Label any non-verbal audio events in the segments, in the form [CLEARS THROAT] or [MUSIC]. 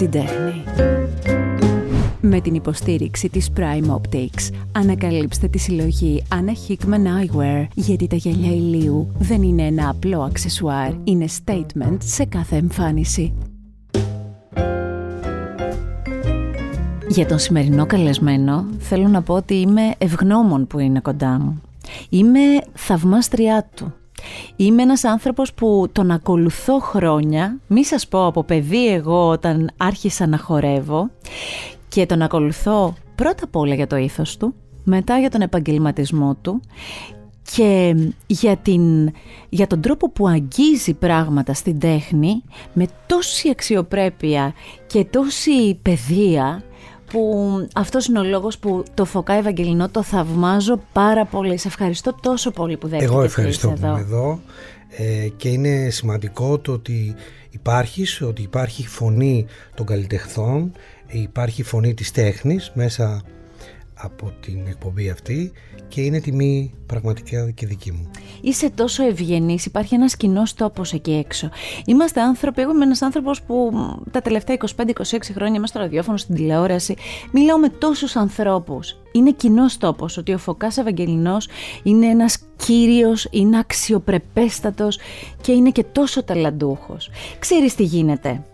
την τέχνη. Με την υποστήριξη της Prime Optics, ανακαλύψτε τη συλλογή Anna Hickman Eyewear, γιατί τα γυαλιά ηλίου δεν είναι ένα απλό αξεσουάρ, είναι statement σε κάθε εμφάνιση. Για τον σημερινό καλεσμένο θέλω να πω ότι είμαι ευγνώμων που είναι κοντά μου. Είμαι θαυμάστριά του. Είμαι ένας άνθρωπος που τον ακολουθώ χρόνια, μη σας πω από παιδί εγώ όταν άρχισα να χορεύω. Και τον ακολουθώ πρώτα απ' όλα για το ήθος του, μετά για τον επαγγελματισμό του και για, την, για τον τρόπο που αγγίζει πράγματα στην τέχνη με τόση αξιοπρέπεια και τόση παιδεία που αυτός είναι ο λόγος που το Φωκά Ευαγγελινό το θαυμάζω πάρα πολύ. Σε ευχαριστώ τόσο πολύ που δέχτηκες Εγώ ευχαριστώ που είμαι εδώ ε, και είναι σημαντικό το ότι υπάρχεις, ότι υπάρχει φωνή των καλλιτεχθών, υπάρχει φωνή της τέχνης μέσα από την εκπομπή αυτή και είναι τιμή πραγματικά και δική μου. Είσαι τόσο ευγενής, υπάρχει ένας κοινός τόπος εκεί έξω. Είμαστε άνθρωποι, εγώ είμαι ένας άνθρωπος που τα τελευταία 25-26 χρόνια είμαι στο ραδιόφωνο, στην τηλεόραση. Μιλάω με τόσους ανθρώπους. Είναι κοινός τόπος ότι ο Φωκάς Ευαγγελινός είναι ένας κύριος, είναι αξιοπρεπέστατος και είναι και τόσο ταλαντούχος. Ξέρεις τι γίνεται.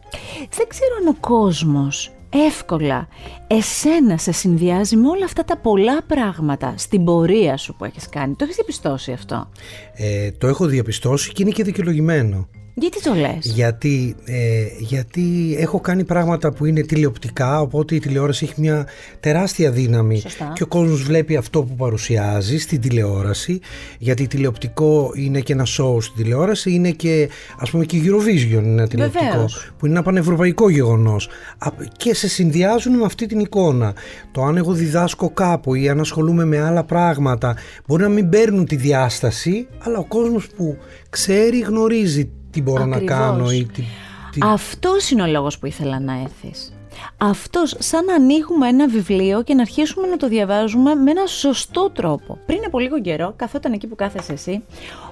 Δεν ξέρω αν ο κόσμος εύκολα εσένα σε συνδυάζει με όλα αυτά τα πολλά πράγματα στην πορεία σου που έχεις κάνει. Το έχεις διαπιστώσει αυτό; Ε, το έχω διαπιστώσει και είναι και δικαιολογημένο. Γιατί το λες; Γιατί, ε, γιατί έχω κάνει πράγματα που είναι τηλεοπτικά, οπότε η τηλεόραση έχει μια τεράστια δύναμη Σωστά. και ο κόσμος βλέπει αυτό που παρουσιάζει στην τηλεόραση, γιατί τηλεοπτικό είναι και ένα show στην τηλεόραση, είναι και ας πούμε και η Eurovision είναι ένα τηλεοπτικό, Βεβαίως. που είναι ένα πανευρωπαϊκό γεγονός Α, και σε συνδυάζουν με αυτή την εικόνα. Το αν εγώ διδάσκω κάπου ή αν ασχολούμαι με άλλα πράγματα μπορεί να μην παίρνουν τη διάσταση, αλλά ο κόσμος που ξέρει γνωρίζει τι μπορώ Ακριβώς. να κάνω ή τι, τι... Αυτός είναι ο λόγος που ήθελα να έρθεις. Αυτός σαν να ανοίγουμε ένα βιβλίο και να αρχίσουμε να το διαβάζουμε με ένα σωστό τρόπο. Πριν από λίγο καιρό, καθόταν εκεί που κάθεσαι εσύ,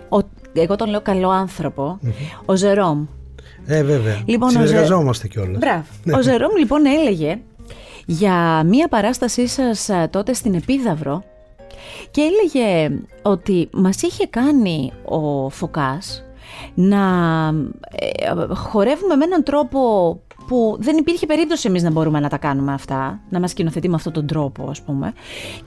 ο, εγώ τον λέω καλό άνθρωπο, ο Ζερόμ. Ε, βέβαια. Λοιπόν, ο Ζε- Συνεργαζόμαστε κιόλας. Μπράβο. Ο Ζερόμ λοιπόν έλεγε για μία παράστασή σας α, τότε στην Επίδαυρο και έλεγε ότι μας είχε κάνει ο Φωκάς να ε, χορεύουμε με έναν τρόπο που δεν υπήρχε περίπτωση εμείς να μπορούμε να τα κάνουμε αυτά, να μας σκηνοθετεί με αυτόν τον τρόπο ας πούμε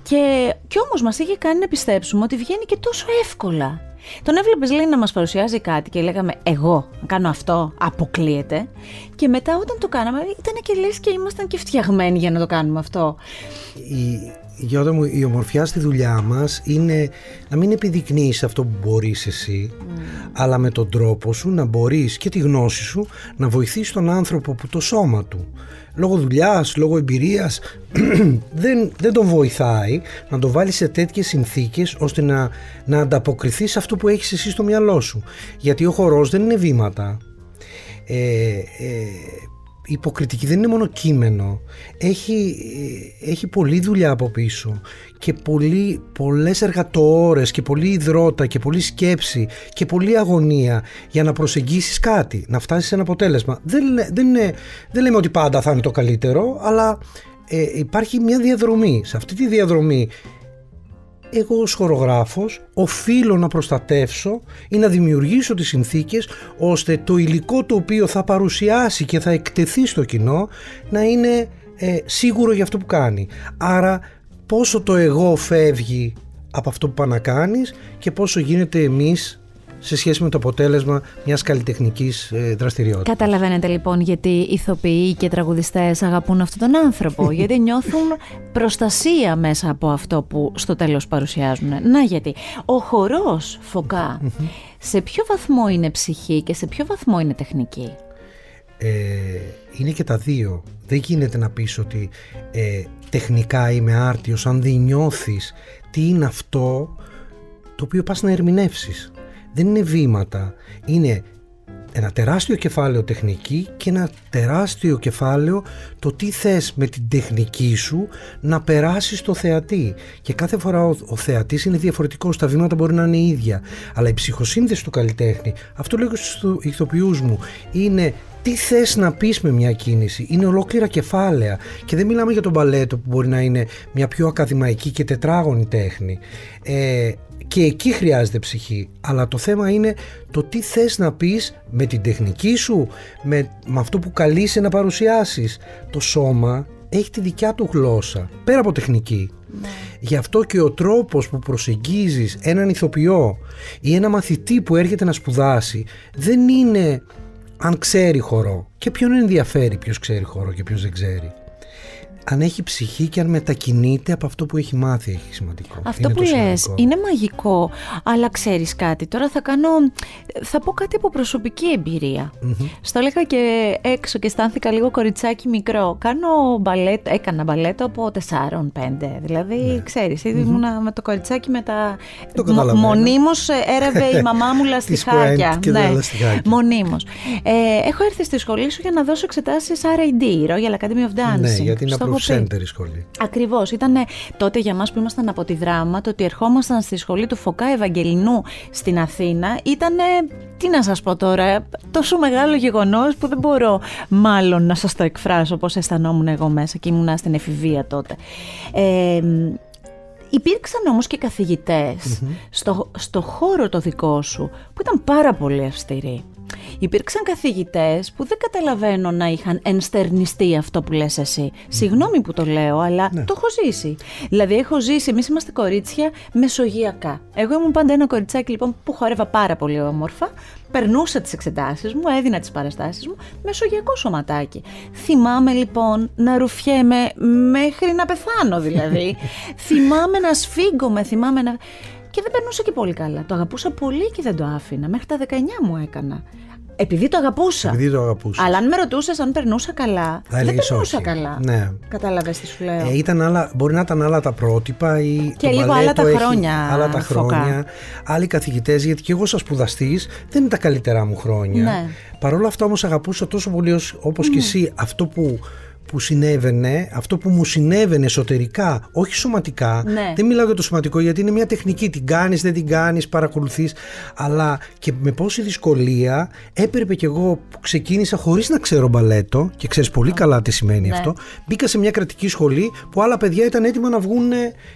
και, και όμως μας είχε κάνει να πιστέψουμε ότι βγαίνει και τόσο εύκολα. Τον έβλεπες λέει να μας παρουσιάζει κάτι και λέγαμε εγώ να κάνω αυτό, αποκλείεται και μετά όταν το κάναμε ήταν και λες και ήμασταν και φτιαγμένοι για να το κάνουμε αυτό. Η, Γιώτα μου, η ομορφιά στη δουλειά μας είναι να μην επιδεικνύεις αυτό που μπορείς εσύ, αλλά με τον τρόπο σου να μπορείς και τη γνώση σου να βοηθήσεις τον άνθρωπο που το σώμα του. Λόγω δουλειάς, λόγω εμπειρίας [CLEARS THROAT] δεν, δεν τον βοηθάει να το βάλεις σε τέτοιες συνθήκες ώστε να, να ανταποκριθείς σε αυτό που έχεις εσύ στο μυαλό σου. Γιατί ο χορός δεν είναι βήματα. Ε, ε, η υποκριτική δεν είναι μόνο κείμενο. Έχει, ε, έχει πολλή δουλειά από πίσω και πολύ, πολλές εργατοώρες και πολλή υδρότα και πολλή σκέψη και πολλή αγωνία για να προσεγγίσεις κάτι, να φτάσεις σε ένα αποτέλεσμα. Δεν, λέ- δεν, είναι, δεν λέμε ότι πάντα θα είναι το καλύτερο αλλά ε, υπάρχει μια διαδρομή. Σε αυτή τη διαδρομή εγώ ως χορογράφος οφείλω να προστατεύσω ή να δημιουργήσω τις συνθήκες ώστε το υλικό το οποίο θα παρουσιάσει και θα εκτεθεί στο κοινό να είναι ε, σίγουρο για αυτό που κάνει. Άρα πόσο το εγώ φεύγει από αυτό που πάει να κάνεις και πόσο γίνεται εμείς σε σχέση με το αποτέλεσμα μιας καλλιτεχνικής ε, δραστηριότητας. Καταλαβαίνετε λοιπόν γιατί ηθοποιοί και τραγουδιστές αγαπούν αυτόν τον άνθρωπο, [LAUGHS] γιατί νιώθουν προστασία μέσα από αυτό που στο τέλος παρουσιάζουν. Να γιατί, ο χορός φωκά, σε ποιο βαθμό είναι ψυχή και σε ποιο βαθμό είναι τεχνική; ε, είναι και τα δύο. Δεν γίνεται να πεις ότι ε, τεχνικά είμαι άρτιος αν δεν νιώθεις τι είναι αυτό το οποίο πας να ερμηνεύσεις. Δεν είναι βήματα. Είναι ένα τεράστιο κεφάλαιο τεχνική και ένα τεράστιο κεφάλαιο το τι θες με την τεχνική σου να περάσεις στο θεατή. Και κάθε φορά ο, ο θεατής είναι διαφορετικός, τα βήματα μπορεί να είναι ίδια. Αλλά η ψυχοσύνδεση του καλλιτέχνη, αυτό λέω και στους ηθοποιούς μου, είναι τι θες να πεις με μια κίνηση. Είναι ολόκληρα κεφάλαια και δεν μιλάμε για τον μπαλέτο που μπορεί να είναι μια πιο ακαδημαϊκή και τετράγωνη τέχνη. Ε, και εκεί χρειάζεται ψυχή. Αλλά το θέμα είναι το τι θες να πεις με την τεχνική σου, με, με αυτό που καλείσαι να παρουσιάσεις. Το σώμα έχει τη δικιά του γλώσσα, πέρα από τεχνική. Ναι. Γι' αυτό και ο τρόπος που προσεγγίζεις έναν ηθοποιό ή ένα μαθητή που έρχεται να σπουδάσει δεν είναι αν ξέρει χορό. Και ποιον ενδιαφέρει ποιος ξέρει χορό και ποιος δεν ξέρει αν έχει ψυχή και αν μετακινείται από αυτό που έχει μάθει έχει σημαντικό. Αυτό που λες είναι μαγικό, αλλά ξέρεις κάτι, τώρα θα κάνω, θα πω κάτι από προσωπική Στο έλεγα και έξω και αισθάνθηκα λίγο κοριτσάκι μικρό. Κάνω μπαλέτο, έκανα μπαλέτο από 4-5, δηλαδή ναι. ξέρεις, ήμουνα με το κοριτσάκι με τα... Το Μ- μονίμως έρευε η μαμά μου [LAUGHS] λαστιχάκια. ναι, μονίμως. Ε, έχω έρθει στη σχολή σου για να δώσω εξετάσεις R&D, Royal Academy of Dancing. Ναι, γιατί είναι center σχολή. Ακριβώς. Ήταν τότε για μας που ήμασταν από τη δράμα, το ότι ερχόμασταν στη σχολή του Φωκά Ευαγγελινού στην Αθήνα ήταν. Τι να σας πω τώρα, τόσο μεγάλο γεγονός που δεν μπορώ μάλλον να σας το εκφράσω πώς αισθανόμουν εγώ μέσα και ήμουνα στην εφηβεία τότε. Ε, Υπήρξαν όμως και καθηγητες στο, στο χώρο το δικό σου που ήταν πάρα πολύ αυστηροί. Υπήρξαν καθηγητές που δεν καταλαβαίνω να είχαν ενστερνιστεί αυτό που λες εσύ. Συγγνώμη που το λέω, αλλά ναι. το έχω ζήσει. Δηλαδή, έχω ζήσει, εμείς είμαστε κορίτσια μεσογειακά. Εγώ ήμουν πάντα ένα κοριτσάκι λοιπόν που χόρευα πάρα πολύ όμορφα, περνούσα τις εξετάσεις μου, έδινα τις παραστάσεις μου, μεσογειακό σωματάκι. Θυμάμαι λοιπόν να ρουφιέμαι μέχρι να πεθάνω δηλαδή. [LAUGHS] θυμάμαι να σφίγγομαι, θυμάμαι να... Και δεν περνούσα και πολύ καλά. Το αγαπούσα πολύ και δεν το άφηνα. Μέχρι τα 19 μου έκανα. Επειδή το αγαπούσα. Επειδή το αγαπούσα. Αλλά αν με ρωτούσες αν περνούσα καλά. Θα δεν περνούσα καλά. Ναι. Κατάλαβες τι σου λέω. Ε, ήταν άλλα, μπορεί να ήταν άλλα τα πρότυπα ή. Και λίγο άλλα τα χρόνια. Άλλα τα χρόνια. Άλλοι καθηγητές, γιατί και εγώ σαν σπουδαστής δεν είναι τα καλύτερά μου χρόνια. Ναι. Παρ' όλα αυτά όμως αγαπούσα τόσο πολύ όπως και εσύ αυτό που που συνέβαινε, αυτό που μου συνέβαινε εσωτερικά, όχι σωματικά. Ναι. Δεν μιλάω για το σωματικό γιατί είναι μια τεχνική. Την κάνεις, δεν την κάνεις, παρακολουθείς. Αλλά και με πόση δυσκολία έπρεπε κι εγώ που ξεκίνησα χωρίς να ξέρω μπαλέτο και ξέρεις πολύ καλά τι σημαίνει ναι. αυτό. Μπήκα σε μια κρατική σχολή που άλλα παιδιά ήταν έτοιμα να βγουν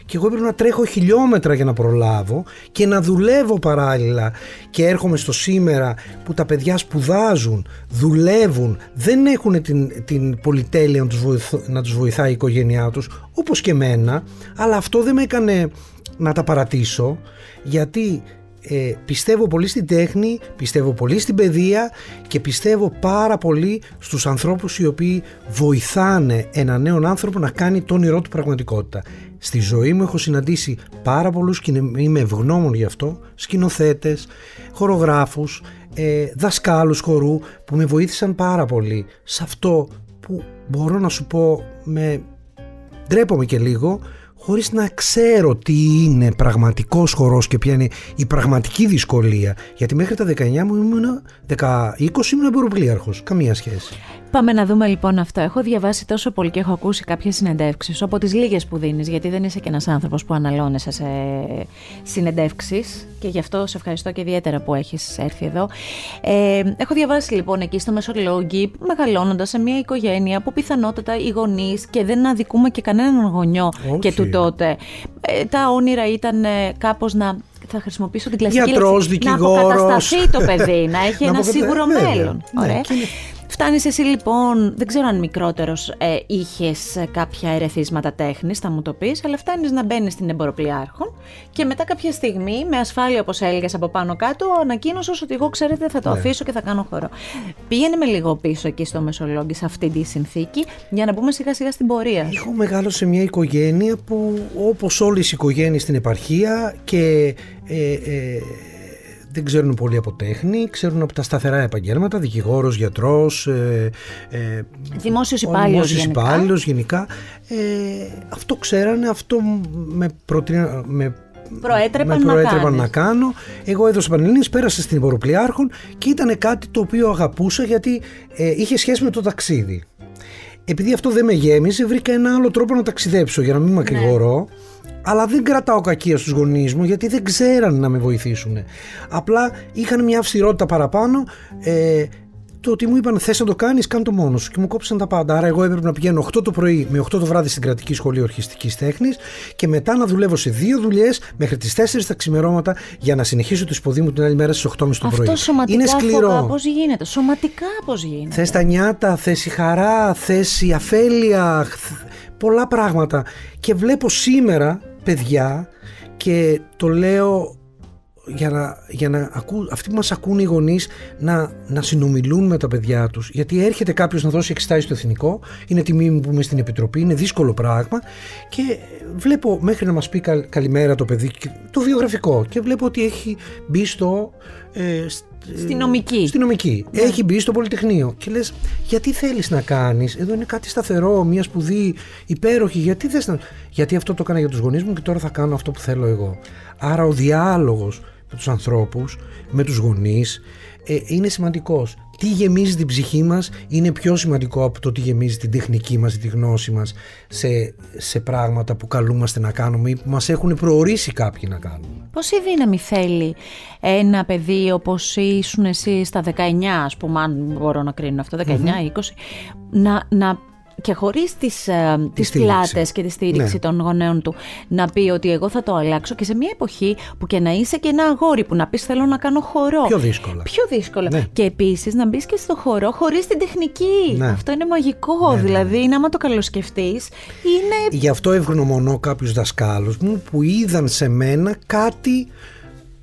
και εγώ έπρεπε να τρέχω χιλιόμετρα για να προλάβω και να δουλεύω παράλληλα. Και έρχομαι στο σήμερα που τα παιδιά σπουδάζουν, δουλεύουν, δεν έχουν την, την πολυτέλεια να τους, να τους βοηθάει η οικογένειά τους όπως και εμένα αλλά αυτό δεν με έκανε να τα παρατήσω γιατί ε, πιστεύω πολύ στην τέχνη, πιστεύω πολύ στην παιδεία και πιστεύω πάρα πολύ στους ανθρώπους οι οποίοι βοηθάνε έναν νέο άνθρωπο να κάνει το όνειρό του πραγματικότητα. Στη ζωή μου έχω συναντήσει πάρα πολλούς και είμαι ευγνώμων γι' αυτό, σκηνοθέτες, χορογράφους, ε, δασκάλους χορού που με βοήθησαν πάρα πολύ σε αυτό που μπορώ να σου πω με ντρέπομαι και λίγο χωρίς να ξέρω τι είναι πραγματικός χορός και ποια είναι η πραγματική δυσκολία. Γιατί μέχρι τα 19 μου ήμουν, 20 ήμουν εμποροπλίαρχος, καμία σχέση. Πάμε να δούμε λοιπόν αυτό. Έχω διαβάσει τόσο πολύ και έχω ακούσει κάποιες συνεντεύξεις, από τις λίγες που δίνεις, γιατί δεν είσαι και ένας άνθρωπος που αναλώνεσαι σε συνεντεύξεις και γι' αυτό σε ευχαριστώ και ιδιαίτερα που έχεις έρθει εδώ. Ε, έχω διαβάσει λοιπόν εκεί στο Μεσολόγγι, μεγαλώνοντας σε μια οικογένεια που πιθανότατα οι γονείς και δεν αδικούμε και κανέναν γονιό και του τότε. Ε, τα όνειρα ήταν ε, κάπως να θα χρησιμοποιήσω την κλασική Γιατρός, λέξη, να αποκατασταθεί το παιδί, να έχει [LAUGHS] ένα σίγουρο μέλλον. Ναι, Ωραία. Φτάνει εσύ λοιπόν, δεν ξέρω αν μικρότερος ε, είχες κάποια ερεθίσματα τέχνης, θα μου το πεις, αλλά φτάνεις να μπαίνεις στην εμποροπλιάρχον και μετά κάποια στιγμή, με ασφάλεια όπως έλεγες από πάνω κάτω, ανακοίνωσες ότι εγώ ξέρετε θα το ναι. αφήσω και θα κάνω χώρο. Πήγαινε με λίγο πίσω εκεί στο Μεσολόγγι σε αυτή τη συνθήκη για να μπούμε σιγά σιγά στην πορεία. Έχω μεγάλο σε μια οικογένεια που όπως όλες οι οικογένειες στην επαρχία και. Ε, ε, δεν ξέρουν πολύ από τέχνη, ξέρουν από τα σταθερά επαγγέλματα, δικηγόρος, γιατρός, ε, ε, δημόσιος υπάλληλος γενικά. γενικά. Ε, αυτό ξέρανε, αυτό με, προτείνα, με προέτρεπαν, με προέτρεπαν να, να, κάνω. Εγώ έδωσα Πανελλήνιες, πέρασα στην Υποροπλιάρχων και ήταν κάτι το οποίο αγαπούσα γιατί ε, είχε σχέση με το ταξίδι. Επειδή αυτό δεν με γέμιζε, βρήκα ένα άλλο τρόπο να ταξιδέψω για να μην μακρηγορώ. Ναι αλλά δεν κρατάω κακία στους γονείς μου γιατί δεν ξέραν να με βοηθήσουν. Απλά είχαν μια αυστηρότητα παραπάνω. Ε, το ότι μου είπαν θες να το κάνεις, κάνε το μόνος σου και μου κόψαν τα πάντα. Άρα, εγώ έπρεπε να πηγαίνω 8 το πρωί με 8 το βράδυ στην κρατική σχολή ορχιστικής τέχνης και μετά να δουλεύω σε δύο δουλειές μέχρι τις 4 τα ξημερώματα για να συνεχίσω το σπουδί μου την άλλη μέρα στις 8.30 το πρωί. Αυτό σωματικά Είναι σκληρό. Πώς γίνεται; Σωματικά πώς γίνεται; Θες τα νιάτα, θες η χαρά, θες η αφέλεια, πολλά πράγματα. Και βλέπω σήμερα παιδιά και το λέω για να, για να ακού, αυτοί που μας ακούν οι γονείς να, να συνομιλούν με τα παιδιά τους. Γιατί έρχεται κάποιος να δώσει εξετάσεις στο εθνικό είναι τιμή μου που είμαι στην επιτροπή είναι δύσκολο πράγμα και βλέπω μέχρι να μας πει καλημέρα το παιδί το βιογραφικό και βλέπω ότι έχει μπει στο ε, Στη νομική. Στη νομική. Ναι. Έχει μπει στο Πολυτεχνείο. Και λες, γιατί θέλεις να κάνεις, εδώ είναι κάτι σταθερό, μια σπουδή υπέροχη. Γιατί θες να. Γιατί αυτό το έκανα για τους γονείς μου και τώρα θα κάνω αυτό που θέλω εγώ. Άρα ο διάλογος με τους ανθρώπους, με τους γονείς, ε, είναι σημαντικός. Τι γεμίζει την ψυχή μας είναι πιο σημαντικό από το τι γεμίζει την τεχνική μας, τη γνώση μας σε, σε πράγματα που καλούμαστε να κάνουμε ή που μας έχουν προορίσει κάποιοι να κάνουμε. Πόση δύναμη θέλει ένα παιδί όπως ήσουν εσύ στα 19 ας πούμε αν μπορώ να κρίνω αυτό, 19-20 να, να και χωρίς τις τις ε, πλάτες και τη στήριξη ναι. των γονέων του να πει ότι εγώ θα το αλλάξω και σε μια εποχή που και να είσαι και ένα αγόρι που να πεις θέλω να κάνω χορό. Πιο δύσκολα. Πιο δύσκολα. Ναι. Και επίσης να μπεις και στο χορό χωρίς την τεχνική. Ναι. Αυτό είναι μαγικό. Ναι, δηλαδή, να άμα το καλοσκεφτείς, είναι. Γι' αυτό ευγνωμονώ κάποιους δασκάλους μου που είδαν σε μένα κάτι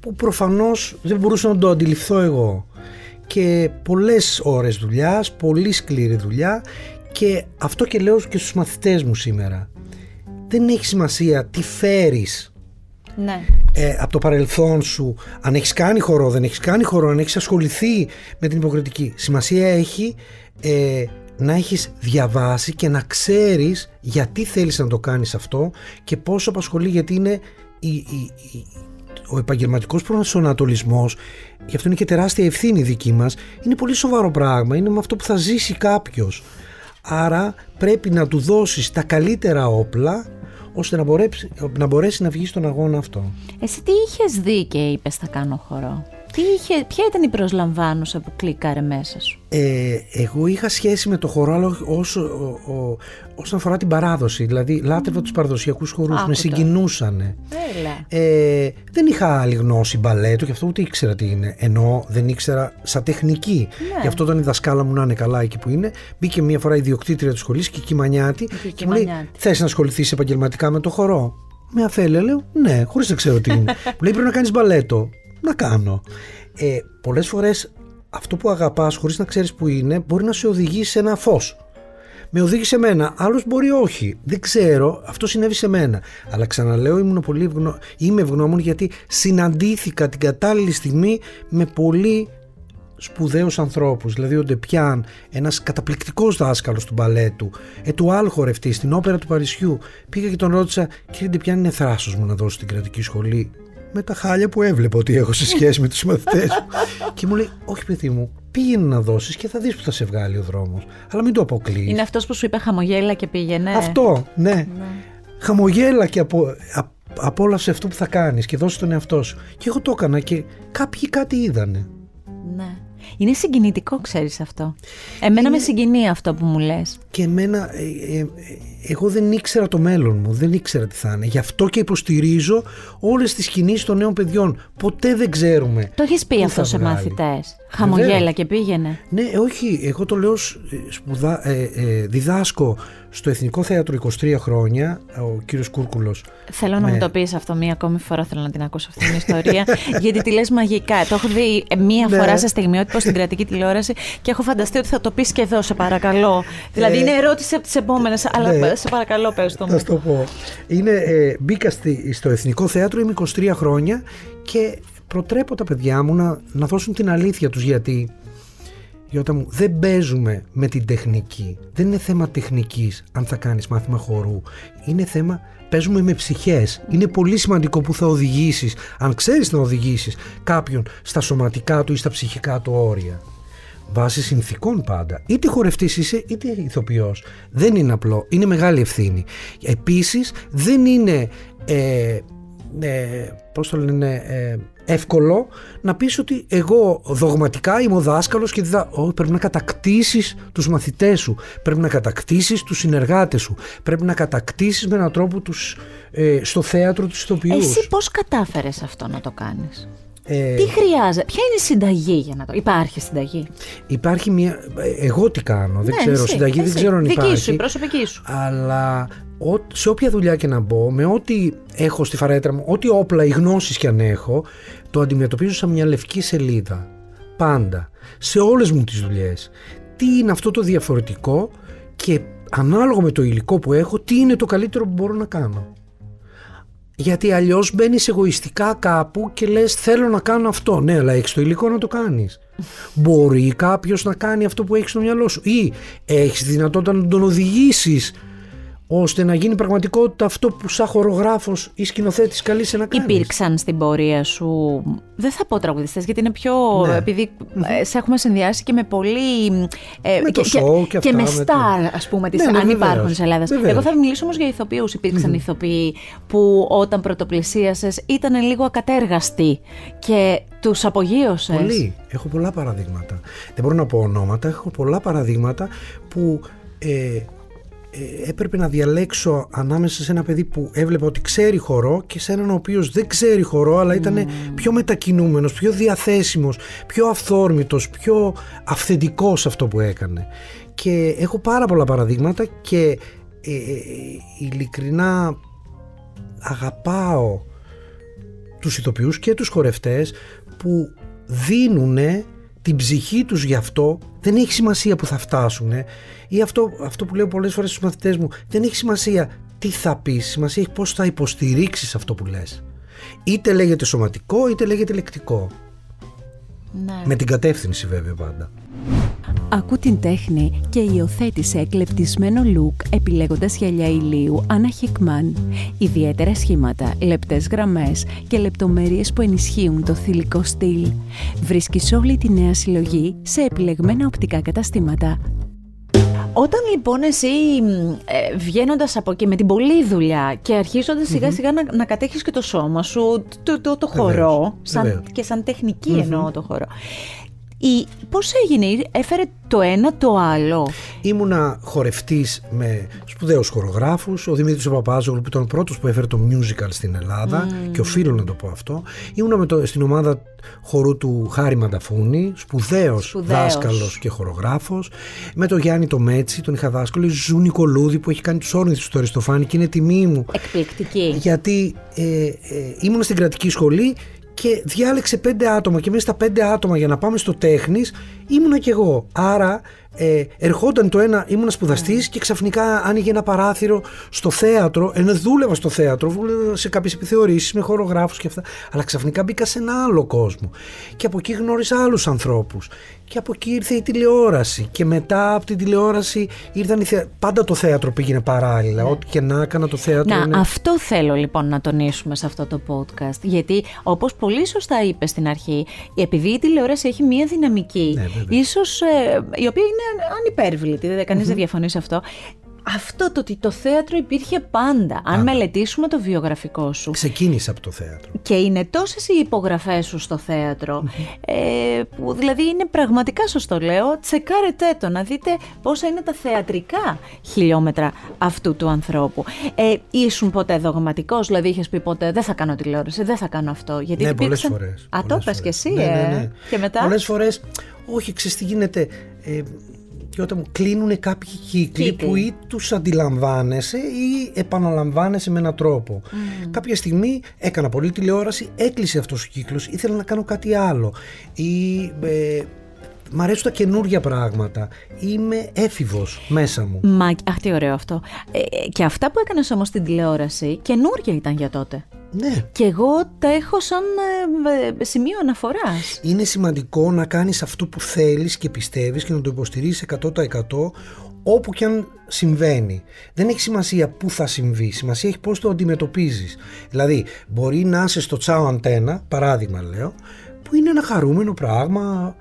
που προφανώς δεν μπορούσα να το αντιληφθώ εγώ και πολλές ώρες δουλειάς, πολύ σκληρή δουλειά και αυτό και λέω και στους μαθητές μου σήμερα. Δεν έχει σημασία τι φέρεις ναι. ε, από το παρελθόν σου, αν έχεις κάνει χορό, δεν έχεις κάνει χορό, αν έχεις ασχοληθεί με την υποκριτική. Σημασία έχει ε, να έχεις διαβάσει και να ξέρεις γιατί θέλεις να το κάνεις αυτό και πόσο απασχολεί γιατί είναι η, η, ο επαγγελματικός προσανατολισμός γι' αυτό είναι και τεράστια ευθύνη δική μας είναι πολύ σοβαρό πράγμα, είναι με αυτό που θα ζήσει κάποιος Άρα πρέπει να του δώσεις τα καλύτερα όπλα ώστε να μπορέσει να, μπορέσει να βγει στον αγώνα αυτό. Εσύ τι είχες δει και είπες θα κάνω χορό; Τι είχε, ποια ήταν η προσλαμβάνουσα που κλικάρε μέσα σου; Ε, εγώ είχα σχέση με το χορό αλλά όσο, ο, όσον αφορά την παράδοση. Δηλαδή λάτρευα τους παραδοσιακούς χορούς, με συγκινούσανε. Ε, δεν είχα άλλη γνώση μπαλέτου και αυτό ούτε ήξερα τι είναι. Ενώ δεν ήξερα σαν τεχνική. Ναι. Γι' αυτό όταν η δασκάλα μου να είναι καλά εκεί που είναι, μπήκε μία φορά η διοκτήτρια της σχολής και η Κιμανιάτη και, μου λέει θες να ασχοληθείς επαγγελματικά με το χορό; Με αφέλεια λέω ναι, χωρίς να ξέρω τι είναι. [LAUGHS] μου λέει πρέπει να κάνεις μπαλέτο να κάνω. Ε, πολλές φορές αυτό που αγαπάς χωρίς να ξέρεις που είναι μπορεί να σε οδηγήσει σε ένα φως. Με οδήγησε εμένα, άλλος μπορεί όχι. Δεν ξέρω, αυτό συνέβη σε μένα. Αλλά ξαναλέω, ήμουν πολύ ευγνω... είμαι ευγνώμων γιατί συναντήθηκα την κατάλληλη στιγμή με πολύ σπουδαίους ανθρώπους. Δηλαδή ο Ντεπιάν, ένας καταπληκτικός δάσκαλος του μπαλέτου, ε, του άλλου χορευτή στην όπερα του Παρισιού. Πήγα και τον ρώτησα, κύριε Ντεπιάν είναι θράσος μου να δώσω στην κρατική σχολή με τα χάλια που έβλεπα ότι έχω σε σχέση με τους μαθητές. Και μου λέει όχι παιδί μου πήγαινε να δώσεις και θα δεις που θα σε βγάλει ο δρόμος. Αλλά μην το αποκλείεις είναι αυτός που σου είπε χαμογέλα και πήγαινε αυτό ναι, ναι. χαμογέλα και απο, α, απόλαυσε αυτό που θα κάνεις και δώσε τον εαυτό σου και εγώ το έκανα και κάποιοι κάτι είδανε. Ναι. Είναι συγκινητικό, ξέρεις αυτό. Εμένα με συγκινεί αυτό που μου λες. Και εμένα, ε, ε, εγώ δεν ήξερα το μέλλον μου, δεν ήξερα τι θα είναι. Γι' αυτό και υποστηρίζω όλες τις κινήσεις των νέων παιδιών. Ποτέ δεν ξέρουμε. Το έχεις πει αυτό σε μαθητές. Χαμογέλα και πήγαινε. Ναι, όχι. Εγώ το λέω σπουδά, ε, ε, διδάσκω στο Εθνικό Θέατρο 23 χρόνια, ο κύριος Κούρκουλος. Θέλω να μου το πεις αυτό μία ακόμη φορά. Θέλω να την ακούσω αυτή την ιστορία. [LAUGHS] γιατί τη λες μαγικά. Το έχω δει μία ναι. φορά σε στιγμιότυπο στην κρατική τηλεόραση και έχω φανταστεί ότι θα το πεις και εδώ, σε παρακαλώ. δηλαδή ε, είναι ερώτηση από τις επόμενες, αλλά ναι. Σε παρακαλώ, πες το μου. Θα το πω. Είναι, ε, μπήκα στο Εθνικό Θέατρο, είμαι 23 χρόνια και προτρέπω τα παιδιά μου να, να δώσουν την αλήθεια τους γιατί Γιώτα μου, δεν παίζουμε με την τεχνική. Δεν είναι θέμα τεχνικής αν θα κάνεις μάθημα χορού. Είναι θέμα παίζουμε με ψυχές. Είναι πολύ σημαντικό που θα οδηγήσεις, αν ξέρεις να οδηγήσεις κάποιον στα σωματικά του ή στα ψυχικά του όρια. Βάσει συνθήκων πάντα. Είτε χορευτής είσαι είτε ηθοποιός. Δεν είναι απλό. Είναι μεγάλη ευθύνη. Επίσης δεν είναι... Ε, ε, πώς το λένε... Ε, εύκολο να πεις ότι εγώ δογματικά είμαι ο δάσκαλος και διδα... πρέπει να κατακτήσεις τους μαθητές σου, πρέπει να κατακτήσεις τους συνεργάτες σου, πρέπει να κατακτήσεις με έναν τρόπο τους, ε, στο θέατρο τους ηθοποιούς. Εσύ πώς κατάφερες αυτό να το κάνεις; Ε, τι χρειάζεται, ποια είναι η συνταγή για να το. Υπάρχει συνταγή; Υπάρχει μια. Εγώ τι κάνω, δεν ναι, ξέρω. Εσύ, συνταγή δεν ξέρω αν Δική υπάρχει. σου, η προσωπική σου. Αλλά σε όποια δουλειά και να μπω, με ό,τι έχω στη φαρέτρα μου, ό,τι όπλα ή γνώσεις και αν έχω, το αντιμετωπίζω σαν μια λευκή σελίδα. Πάντα. Σε όλες μου τις δουλειές. Τι είναι αυτό το διαφορετικό και ανάλογα με το υλικό που έχω, τι είναι το καλύτερο που μπορώ να κάνω. Γιατί αλλιώς μπαίνεις εγωιστικά κάπου και λες: Θέλω να κάνω αυτό. Ναι, αλλά έχεις το υλικό να το κάνεις. Μπορεί κάποιος να κάνει αυτό που έχει στο μυαλό σου. Ή έχεις δυνατότητα να τον οδηγήσεις ώστε να γίνει πραγματικότητα αυτό που σαν χορογράφος ή σκηνοθέτης καλείσαι να κάνεις. Υπήρξαν στην πορεία σου, δεν θα πω τραγουδιστές, γιατί είναι πιο. Ναι. Επειδή mm-hmm. σε έχουμε συνδυάσει και με πολύ. Ε, με το και, show και, και, με στάρ, ας πούμε, της, ναι, ναι, αν υπάρχουν της Ελλάδας. Εγώ θα μιλήσω όμως για ηθοποιούς. Υπήρξαν mm-hmm. ηθοποιοί που όταν πρωτοπλησίασες ήταν λίγο ακατέργαστοι και τους απογείωσες. Πολύ. Έχω πολλά παραδείγματα. Δεν μπορώ να πω ονόματα, έχω πολλά παραδείγματα που. Ε, ε, έπρεπε να διαλέξω ανάμεσα σε ένα παιδί που έβλεπε ότι ξέρει χορό και σε έναν ο οποίος δεν ξέρει χορό αλλά ήταν πιο μετακινούμενος, πιο διαθέσιμος, πιο αυθόρμητος, πιο αυθεντικός αυτό που έκανε. Και έχω πάρα πολλά παραδείγματα και ε, ε, ειλικρινά αγαπάω τους ηθοποιούς και τους χορευτές που δίνουν την ψυχή τους γι' αυτό δεν έχει σημασία που θα φτάσουν ή αυτό, αυτό που λέω πολλές φορές στους μαθητές μου δεν έχει σημασία τι θα πεις σημασία έχει πως θα υποστηρίξεις αυτό που λες. Είτε λέγεται σωματικό είτε λέγεται λεκτικό. Ναι. με την κατεύθυνση βέβαια πάντα Ακού την τέχνη και υιοθέτησε εκλεπτισμένο look επιλέγοντας γυαλιά ηλίου Άννα Χικμάν. Ιδιαίτερα σχήματα, λεπτές γραμμές και λεπτομέρειες που ενισχύουν το θηλυκό στυλ. Βρίσκεις όλη τη νέα συλλογή σε επιλεγμένα οπτικά καταστήματα. Όταν λοιπόν εσύ ε, βγαίνοντας από εκεί με την πολλή δουλειά και αρχίζοντας σιγά σιγά να, να κατέχεις και το σώμα σου, το, το, το, χορό, σαν, και σαν τεχνική εννοώ το χορό, η, πώς έγινε, έφερε το ένα το άλλο; Ήμουνα χορευτής με σπουδαίους χορογράφους, ο Δημήτρης Παπάζογλου που ήταν ο πρώτος που έφερε το musical στην Ελλάδα και οφείλω να το πω αυτό. Ήμουνα με το, στην ομάδα χορού του Χάρη Μανταφούνη, σπουδαίος, σπουδαίος. δάσκαλος και χορογράφος. Με τον Γιάννη το Μέτση, τον είχα δάσκαλο, η Ζουζού Νικολούδη που έχει κάνει τους Όρνιθες του Αριστοφάνη και είναι τιμή μου. Εκπληκτική. Γιατί ε, ε, ήμουν στην κρατική σχολή και διάλεξε πέντε άτομα και μέσα στα πέντε άτομα για να πάμε στο τέχνης ήμουνα κι εγώ. Άρα ε, ερχόταν το ένα, ήμουν σπουδαστής μμ. και ξαφνικά άνοιγε ένα παράθυρο στο θέατρο. Ενώ δούλευα στο θέατρο, δούλευα σε κάποιες επιθεωρήσεις με χορογράφους και αυτά. Αλλά ξαφνικά μπήκα σε ένα άλλο κόσμο. Και από εκεί γνώρισα άλλους ανθρώπους. Και από εκεί ήρθε η τηλεόραση. Και μετά από την τηλεόραση ήρθαν οι θε... Πάντα το θέατρο πήγαινε παράλληλα. Ναι. Ό,τι και να έκανα το θέατρο. Να, είναι... αυτό θέλω λοιπόν να τονίσουμε σε αυτό το podcast. Γιατί όπως πολύ σωστά είπες στην αρχή, επειδή η τηλεόραση έχει μία δυναμική, ναι, ίσως ε, η οποία είναι ανυπέρβλητη, δεν κανει δεν διαφωνεί σε αυτό. Αυτό το ότι το θέατρο υπήρχε πάντα. Αν μελετήσουμε το βιογραφικό σου. Ξεκίνησε από το θέατρο. Και είναι τόσες οι υπογραφές σου στο θεατρο ε, που δηλαδή είναι πραγματικά σωστό λέω. Τσεκάρετε το να δείτε πόσα είναι τα θεατρικά χιλιόμετρα αυτού του ανθρώπου. Ε, ήσουν ποτέ δογματικός, δηλαδή είχες πει ποτέ δεν θα κάνω τηλεόραση, δεν θα κάνω αυτό. Γιατί ναι, πολλές φορές. Α, το κι εσύ, ναι, ε. Ναι, ναι. Και μετά; Πολλές φορές, όχι, ξέρεις τι γίνεται. Ε, και όταν μου κλείνουν κάποιοι κύκλοι, που ή τους αντιλαμβάνεσαι ή επαναλαμβάνεσαι με έναν τρόπο. Κάποια στιγμή έκανα πολύ τηλεόραση, έκλεισε αυτός ο κύκλος, ήθελα να κάνω κάτι άλλο. Ή ε, Μ' αρέσουν τα καινούργια πράγματα. Είμαι έφηβος μέσα μου. Μα, αχ, τι ωραίο αυτό. Ε, ε και αυτά που έκανες όμως στην τηλεόραση, καινούργια ήταν για τότε. Ναι. Και εγώ τα έχω σαν ε, σημείο αναφοράς. Είναι σημαντικό να κάνεις αυτό που θέλεις και πιστεύεις και να το υποστηρίζεις 100% όπου και αν συμβαίνει. Δεν έχει σημασία πού θα συμβεί, σημασία έχει πώς το αντιμετωπίζεις. Δηλαδή, μπορεί να είσαι στο τσάο αντένα, παράδειγμα λέω, που είναι ένα χαρούμενο πράγμα.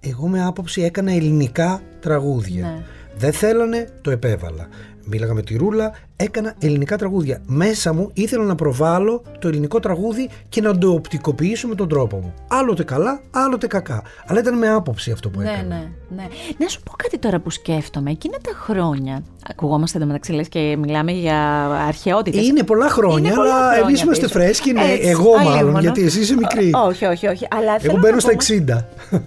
Εγώ με άποψη έκανα ελληνικά τραγούδια. Ναι. Δεν θέλανε, το επέβαλα. Μίλαγα με τη Ρούλα, έκανα ελληνικά τραγούδια. Μέσα μου ήθελα να προβάλλω το ελληνικό τραγούδι και να το οπτικοποιήσω με τον τρόπο μου. Άλλοτε καλά, άλλοτε κακά. Αλλά ήταν με άποψη αυτό που ναι, έκανα. Ναι, ναι. Να σου πω κάτι τώρα που σκέφτομαι. Εκείνα τα χρόνια. Ακουγόμαστε εδώ μεταξύ λες και μιλάμε για αρχαιότητες. Είναι πολλά χρόνια, πολλά αλλά χρόνια εμείς είμαστε πίσω. φρέσκοι. Ναι, Έτσι, εγώ μάλλον, αλίμονο. γιατί εσύ είσαι μικρή. Όχι, όχι, όχι. Αλλά θέλω Εγώ να μπαίνω στα πούμε- 60.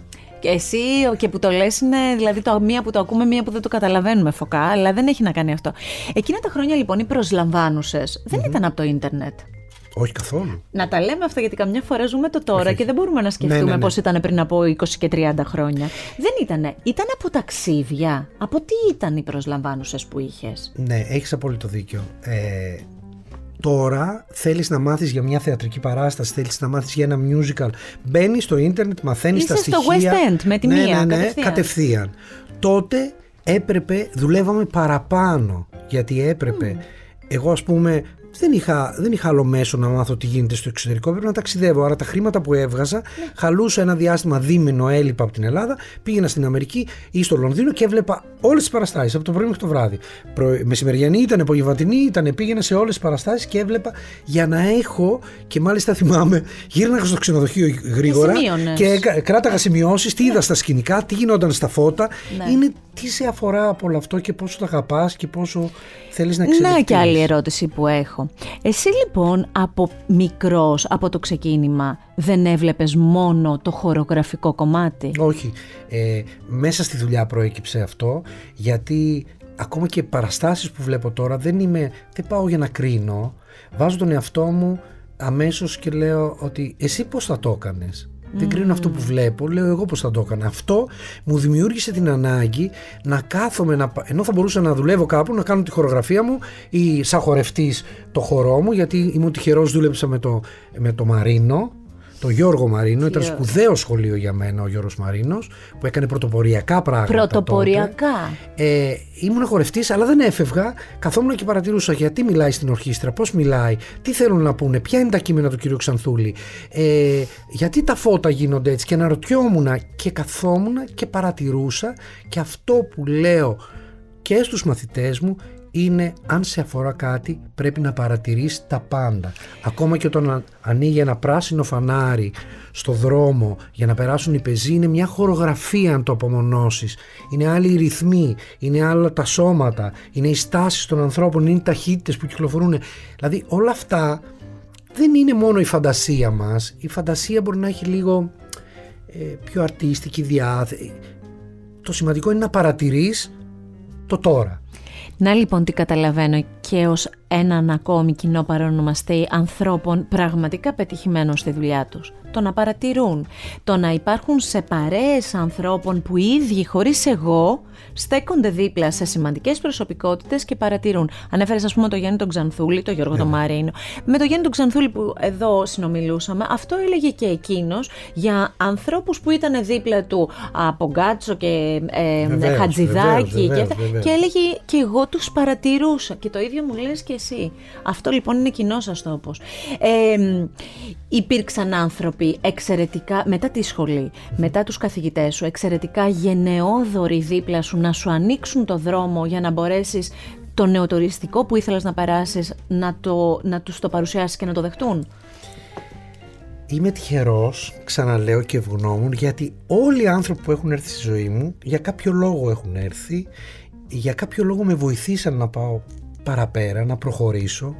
Και εσύ και που το λες είναι δηλαδή το μία που το ακούμε, μία που δεν το καταλαβαίνουμε φωκά, αλλά δεν έχει να κάνει αυτό. Εκείνα τα χρόνια λοιπόν οι προσλαμβάνουσες δεν ήταν από το ίντερνετ. Όχι καθόλου. Να τα λέμε αυτά γιατί καμιά φορά ζούμε το τώρα Όχι, και δεν μπορούμε να σκεφτούμε Ναι, ναι, ναι. πώς ήταν πριν από 20 και 30 χρόνια. Δεν ήτανε. Ήταν από ταξίδια. Από τι ήταν οι προσλαμβάνουσες που είχες; Ναι, έχεις απόλυτο δίκιο. Ε, τώρα θέλεις να μάθεις για μια θεατρική παράσταση, θέλεις να μάθεις για ένα musical. Μπαίνεις στο ίντερνετ, μαθαίνεις τα Είσαι στο στοιχεία. West End με τη ναι, μία, ναι, ναι, κατευθείαν. κατευθείαν. Τότε έπρεπε, δουλεύαμε παραπάνω, γιατί έπρεπε. Εγώ ας πούμε δεν είχα, δεν είχα άλλο μέσο να μάθω τι γίνεται στο εξωτερικό. Πρέπει να ταξιδεύω. Άρα τα χρήματα που έβγαζα, Ναι. χαλούσα ένα διάστημα δίμηνο, έλειπα από την Ελλάδα, πήγαινα στην Αμερική ή στο Λονδίνο και έβλεπα όλες τις παραστάσεις από το πρωί μέχρι το βράδυ. Προ... Μεσημεριανή ήταν, απογευματινή ήταν, πήγαινα σε όλες τις παραστάσεις και έβλεπα για να έχω. Και μάλιστα [LAUGHS] θυμάμαι, γύρναγα στο ξενοδοχείο γρήγορα σημείωνες. και έκα- κράταγα σημειώσεις, τι είδα στα σκηνικά, τι γινόταν στα φώτα. Ναι. Είναι τι σε αφορά από όλο αυτό και πόσο το αγαπάς και πόσο θέλεις να εξελιχθείς. Να και άλλη ερώτηση που έχω. Εσύ λοιπόν από μικρός, από το ξεκίνημα, δεν έβλεπες μόνο το χορογραφικό κομμάτι; Όχι. Ε, μέσα στη δουλειά προέκυψε αυτό γιατί ακόμα και παραστάσεις που βλέπω τώρα δεν, είμαι, δεν πάω για να κρίνω. Βάζω τον εαυτό μου αμέσως και λέω ότι εσύ πώς θα το έκανες; Δεν κρίνω αυτό που βλέπω, λέω εγώ πώς θα το έκανα. Αυτό μου δημιούργησε την ανάγκη να κάθομαι, να, πα- ενώ θα μπορούσα να δουλεύω κάπου, να κάνω τη χορογραφία μου ή σαν χορευτής το χορό μου, γιατί ήμουν τυχερός, δούλεψα με το, με το Μαρίνο, το Γιώργο Μαρίνο, ήταν Γιώργο. σπουδαίο σχολείο για μένα ο Γιώργος Μαρίνος, που έκανε πρωτοποριακά πράγματα Πρωτοποριακά. τότε. Ε, ήμουν χορευτής αλλά δεν έφευγα, καθόμουν και παρατηρούσα γιατί μιλάει στην ορχήστρα, πώς μιλάει, τι θέλουν να πούνε, ποια είναι τα κείμενα του κυρίου Ξανθούλη, ε, γιατί τα φώτα γίνονται έτσι και αναρωτιόμουν και καθόμουν και παρατηρούσα και αυτό που λέω και στους μαθητές μου είναι αν σε αφορά κάτι πρέπει να παρατηρείς τα πάντα. Ακόμα και όταν α- ανοίγει ένα πράσινο φανάρι στο δρόμο για να περάσουν οι πεζοί είναι μια χορογραφία αν το απομονώσεις. Είναι άλλοι οι ρυθμοί, είναι άλλα τα σώματα, είναι οι στάσεις των ανθρώπων, είναι οι ταχύτητες που κυκλοφορούν. Δηλαδή όλα αυτά δεν είναι μόνο η φαντασία μας. Η φαντασία μπορεί να έχει λίγο ε, πιο αρτίστικη διάθεση. Το σημαντικό είναι να παρατηρείς το τώρα. Να λοιπόν τι καταλαβαίνω και ως έναν ακόμη κοινό παρονομαστή ανθρώπων πραγματικά πετυχημένων στη δουλειά τους. Το να παρατηρούν, το να υπάρχουν σε παρέες ανθρώπων που οι ίδιοι χωρίς εγώ στέκονται δίπλα σε σημαντικές προσωπικότητες και παρατηρούν. Ανέφερες ας πούμε το Γιάννη τον Ξανθούλη, το Γιώργο τον Μαρίνο. Με το Γιάννη τον Ξανθούλη που εδώ συνομιλούσαμε, αυτό έλεγε και εκείνος για ανθρώπους που ήταν δίπλα του από Γκάτσο και ε, Βεβαίως, Χατζηδάκη βεβαίως, και, αυτά. βεβαίως. και έλεγε και εγώ τους παρατηρούσα και το ίδιο μου λες και εσύ. Αυτό λοιπόν είναι κοινό σας τόπος. Ε, μ, υπήρξαν άνθρωποι εξαιρετικά, μετά τη σχολή, μετά τους καθηγητές σου, εξαιρετικά γενναιόδοροι δίπλα σου να σου ανοίξουν το δρόμο για να μπορέσεις το νεοτοριστικό που ήθελες να περάσεις να, το, να τους το παρουσιάσεις και να το δεχτούν; Είμαι τυχερός, ξαναλέω και ευγνώμων, γιατί όλοι οι άνθρωποι που έχουν έρθει στη ζωή μου, για κάποιο λόγο έχουν έρθει, για κάποιο λόγο με βοηθήσαν να πάω παραπέρα, να προχωρήσω.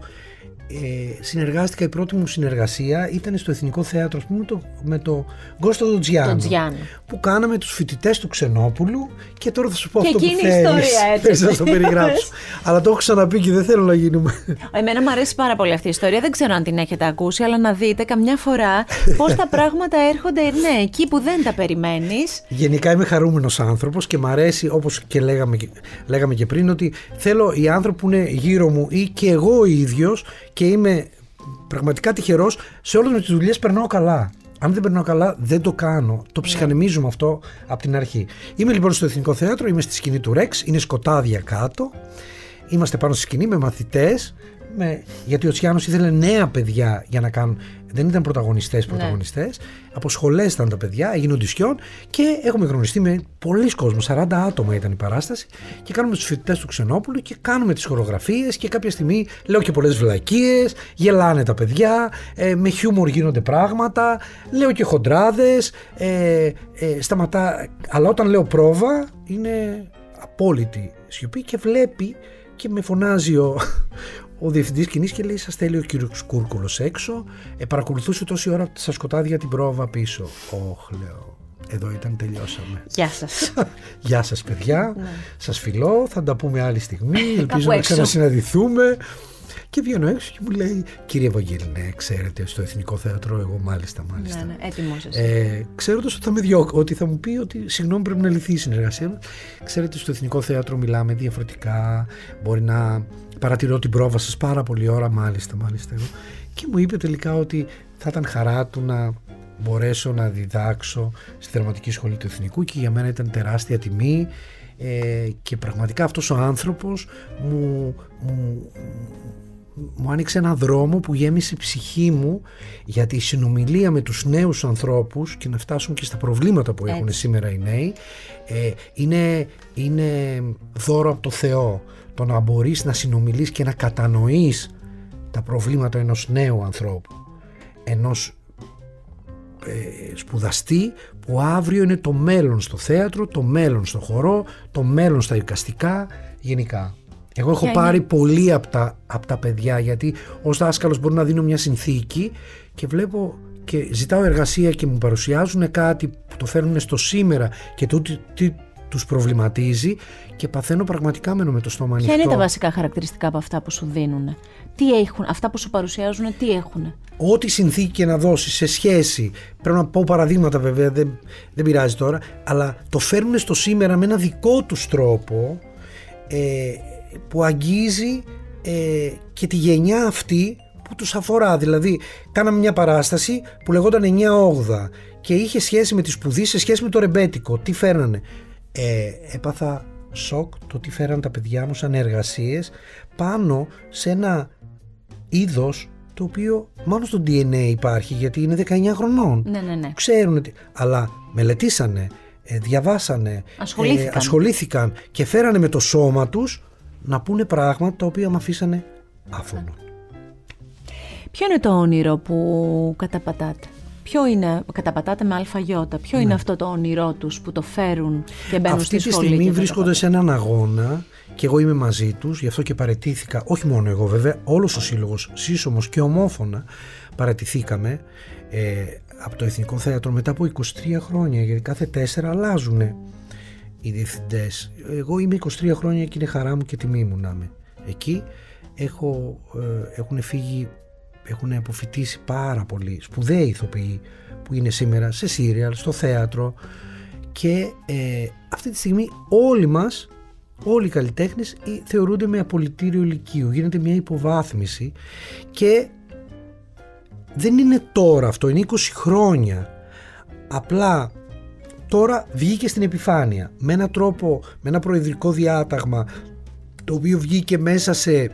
Ε, συνεργάστηκα, η πρώτη μου συνεργασία ήταν στο Εθνικό Θέατρο, ας πούμε, με το, με το Γκώστο τον Τζιάνο, Τον Τζιάνο. που κάναμε τους φοιτητές του Ξενόπουλου και τώρα θα σου πω Και αυτό που εκείνη η θέλεις. ιστορία, έτσι. [LAUGHS] Θες να το περιγράψω. Αλλά το έχω ξαναπεί και δεν θέλω να γίνουμε... Εμένα μου αρέσει πάρα πολύ αυτή η ιστορία. Δεν ξέρω αν την έχετε ακούσει, αλλά να δείτε καμιά φορά πώς τα πράγματα έρχονται, ναι, εκεί που δεν τα περιμένεις. Γενικά είμαι χαρούμενος άνθρωπος και μ' αρέσει όπως και λέγαμε, και- λέγαμε και πριν ότι θέλω οι άνθρωποι που είναι γύρω μου ή και εγώ ο ίδιος και είμαι πραγματικά τυχερός σε όλες με τις δουλειές περνάω καλά. Αν δεν περνάω καλά δεν το κάνω. Το ψυχανεμίζουμε αυτό από την αρχή. Είμαι λοιπόν στο Εθνικό Θέατρο, είμαι στη σκηνή του Ρεξ, είναι σκοτάδια κάτω. Είμαστε πάνω στη σκηνή με μαθητές, με, γιατί ο Τσιάνος ήθελε νέα παιδιά για να κάνουν. Δεν ήταν πρωταγωνιστές πρωταγωνιστές. Ναι. Από σχολές ήταν τα παιδιά, έγινε οντισιόν και έχουμε γνωριστεί με πολλοί κόσμο. 40 άτομα ήταν η παράσταση και κάνουμε τους φοιτητές του Ξενόπουλου και κάνουμε τις χορογραφίες και κάποια στιγμή λέω και πολλές βλακίες, γελάνε τα παιδιά, ε, με χιούμορ γίνονται πράγματα, λέω και χοντράδες, ε, ε, σταματά. Αλλά όταν λέω πρόβα είναι απόλυτη σιωπή και βλέπει και με φωνάζει ο, ο διευθυντής κοινή και λέει: Σας θέλει ο κύριος Κούρκουλος έξω. Ε, παρακολουθούσε τόση ώρα στα σκοτάδια την πρόβα πίσω. Όχ, λέω. Εδώ ήταν, τελειώσαμε. Γεια σας. [LAUGHS] Γεια σας, παιδιά. Ναι. Σας φιλώ. Θα τα πούμε άλλη στιγμή. Ελπίζω να ξανασυναντηθούμε. Και βγαίνω έξω και μου λέει, κύριε Ευαγγέλη, ναι, ξέρετε, στο Εθνικό Θέατρο, εγώ μάλιστα, μάλιστα. Ναι, ναι, έτοιμο ε, Ξέροντα ότι θα με διώκω, ότι θα μου πει ότι συγγνώμη πρέπει να λυθεί η συνεργασία μα. Ξέρετε, στο Εθνικό Θέατρο μιλάμε διαφορετικά. Μπορεί να παρατηρώ την πρόβα σας πάρα πολύ ώρα, μάλιστα, μάλιστα. Εγώ. Και μου είπε τελικά ότι θα ήταν χαρά του να μπορέσω να διδάξω στη Δραματική Σχολή του Εθνικού και για μένα ήταν τεράστια τιμή ε, και πραγματικά αυτός ο άνθρωπος μου, μου, μου άνοιξε ένα δρόμο που γέμισε η ψυχή μου γιατί η συνομιλία με τους νέους ανθρώπους και να φτάσουν και στα προβλήματα που έχουν σήμερα οι νέοι ε, είναι, είναι δώρο από το Θεό το να μπορείς να συνομιλείς και να κατανοείς τα προβλήματα ενός νέου ανθρώπου ενός ε, σπουδαστή που αύριο είναι το μέλλον στο θέατρο, το μέλλον στο χορό, το μέλλον στα εικαστικά γενικά. Εγώ έχω πάρει πολύ από τα, από τα παιδιά γιατί ως δάσκαλος μπορώ να δίνω μια συνθήκη και βλέπω και ζητάω εργασία και μου παρουσιάζουν κάτι που το φέρνουν στο σήμερα και το τι, τους προβληματίζει και παθαίνω πραγματικά μένω με το στόμα ανοιχτό. Ποια είναι τα βασικά χαρακτηριστικά από αυτά που σου δίνουν, τι έχουν, αυτά που σου παρουσιάζουν, τι έχουν. Ό,τι συνθήκη και να δώσει σε σχέση, πρέπει να πω παραδείγματα βέβαια, δεν, δεν πειράζει τώρα, αλλά το φέρνουν στο σήμερα με ένα δικό τους τρόπο ε, που αγγίζει ε, και τη γενιά αυτή που τους αφορά. Δηλαδή κάναμε μια παράσταση που λεγόταν 9-8 και είχε σχέση με τη σπουδή σε σχέση με το ρεμπέτικο. Τι φέρνανε; Ε, έπαθα σοκ το τι φέραν τα παιδιά μου σαν εργασίες πάνω σε ένα είδος το οποίο μόνο στο DNA υπάρχει γιατί είναι 19 χρονών. Ναι, ναι, ναι. Ξέρουν, αλλά μελετήσανε, ε, διαβάσανε, ασχολήθηκαν. Ε, ασχολήθηκαν και φέρανε με το σώμα τους να πούνε πράγματα τα οποία με αφήσανε άφωνο. Ποιο είναι το όνειρο που καταπατάτε; Ποιο είναι, καταπατάτε με αλφαγιώτα, ποιο είναι ναι. αυτό το όνειρό τους που το φέρουν και μπαίνουν Αυτή στη σχολή. Αυτή τη στιγμή βρίσκονται σε έναν αγώνα και εγώ είμαι μαζί τους, γι' αυτό και παρετήθηκα, όχι μόνο εγώ βέβαια, όλος ο σύλλογος, σύσσωμος και ομόφωνα παρετηθήκαμε ε, από το Εθνικό Θέατρο μετά από 23 χρόνια, γιατί κάθε τέσσερα αλλάζουν οι διευθυντές. Εγώ είμαι 23 χρόνια και είναι χαρά μου και τιμή μου να είμαι εκεί. Έχω, ε, έχουν φύγει, έχουν αποφυτίσει πάρα πολλοί σπουδαίοι ηθοποιοί που είναι σήμερα σε σύριαλ, στο θέατρο και ε, αυτή τη στιγμή όλοι μας, όλοι οι καλλιτέχνες θεωρούνται με απολυτήριο ηλικίου. Γίνεται μια υποβάθμιση και δεν είναι τώρα αυτό, είναι 20 χρόνια. Απλά τώρα βγήκε στην επιφάνεια με έναν τρόπο, με ένα προεδρικό διάταγμα το οποίο βγήκε μέσα σε,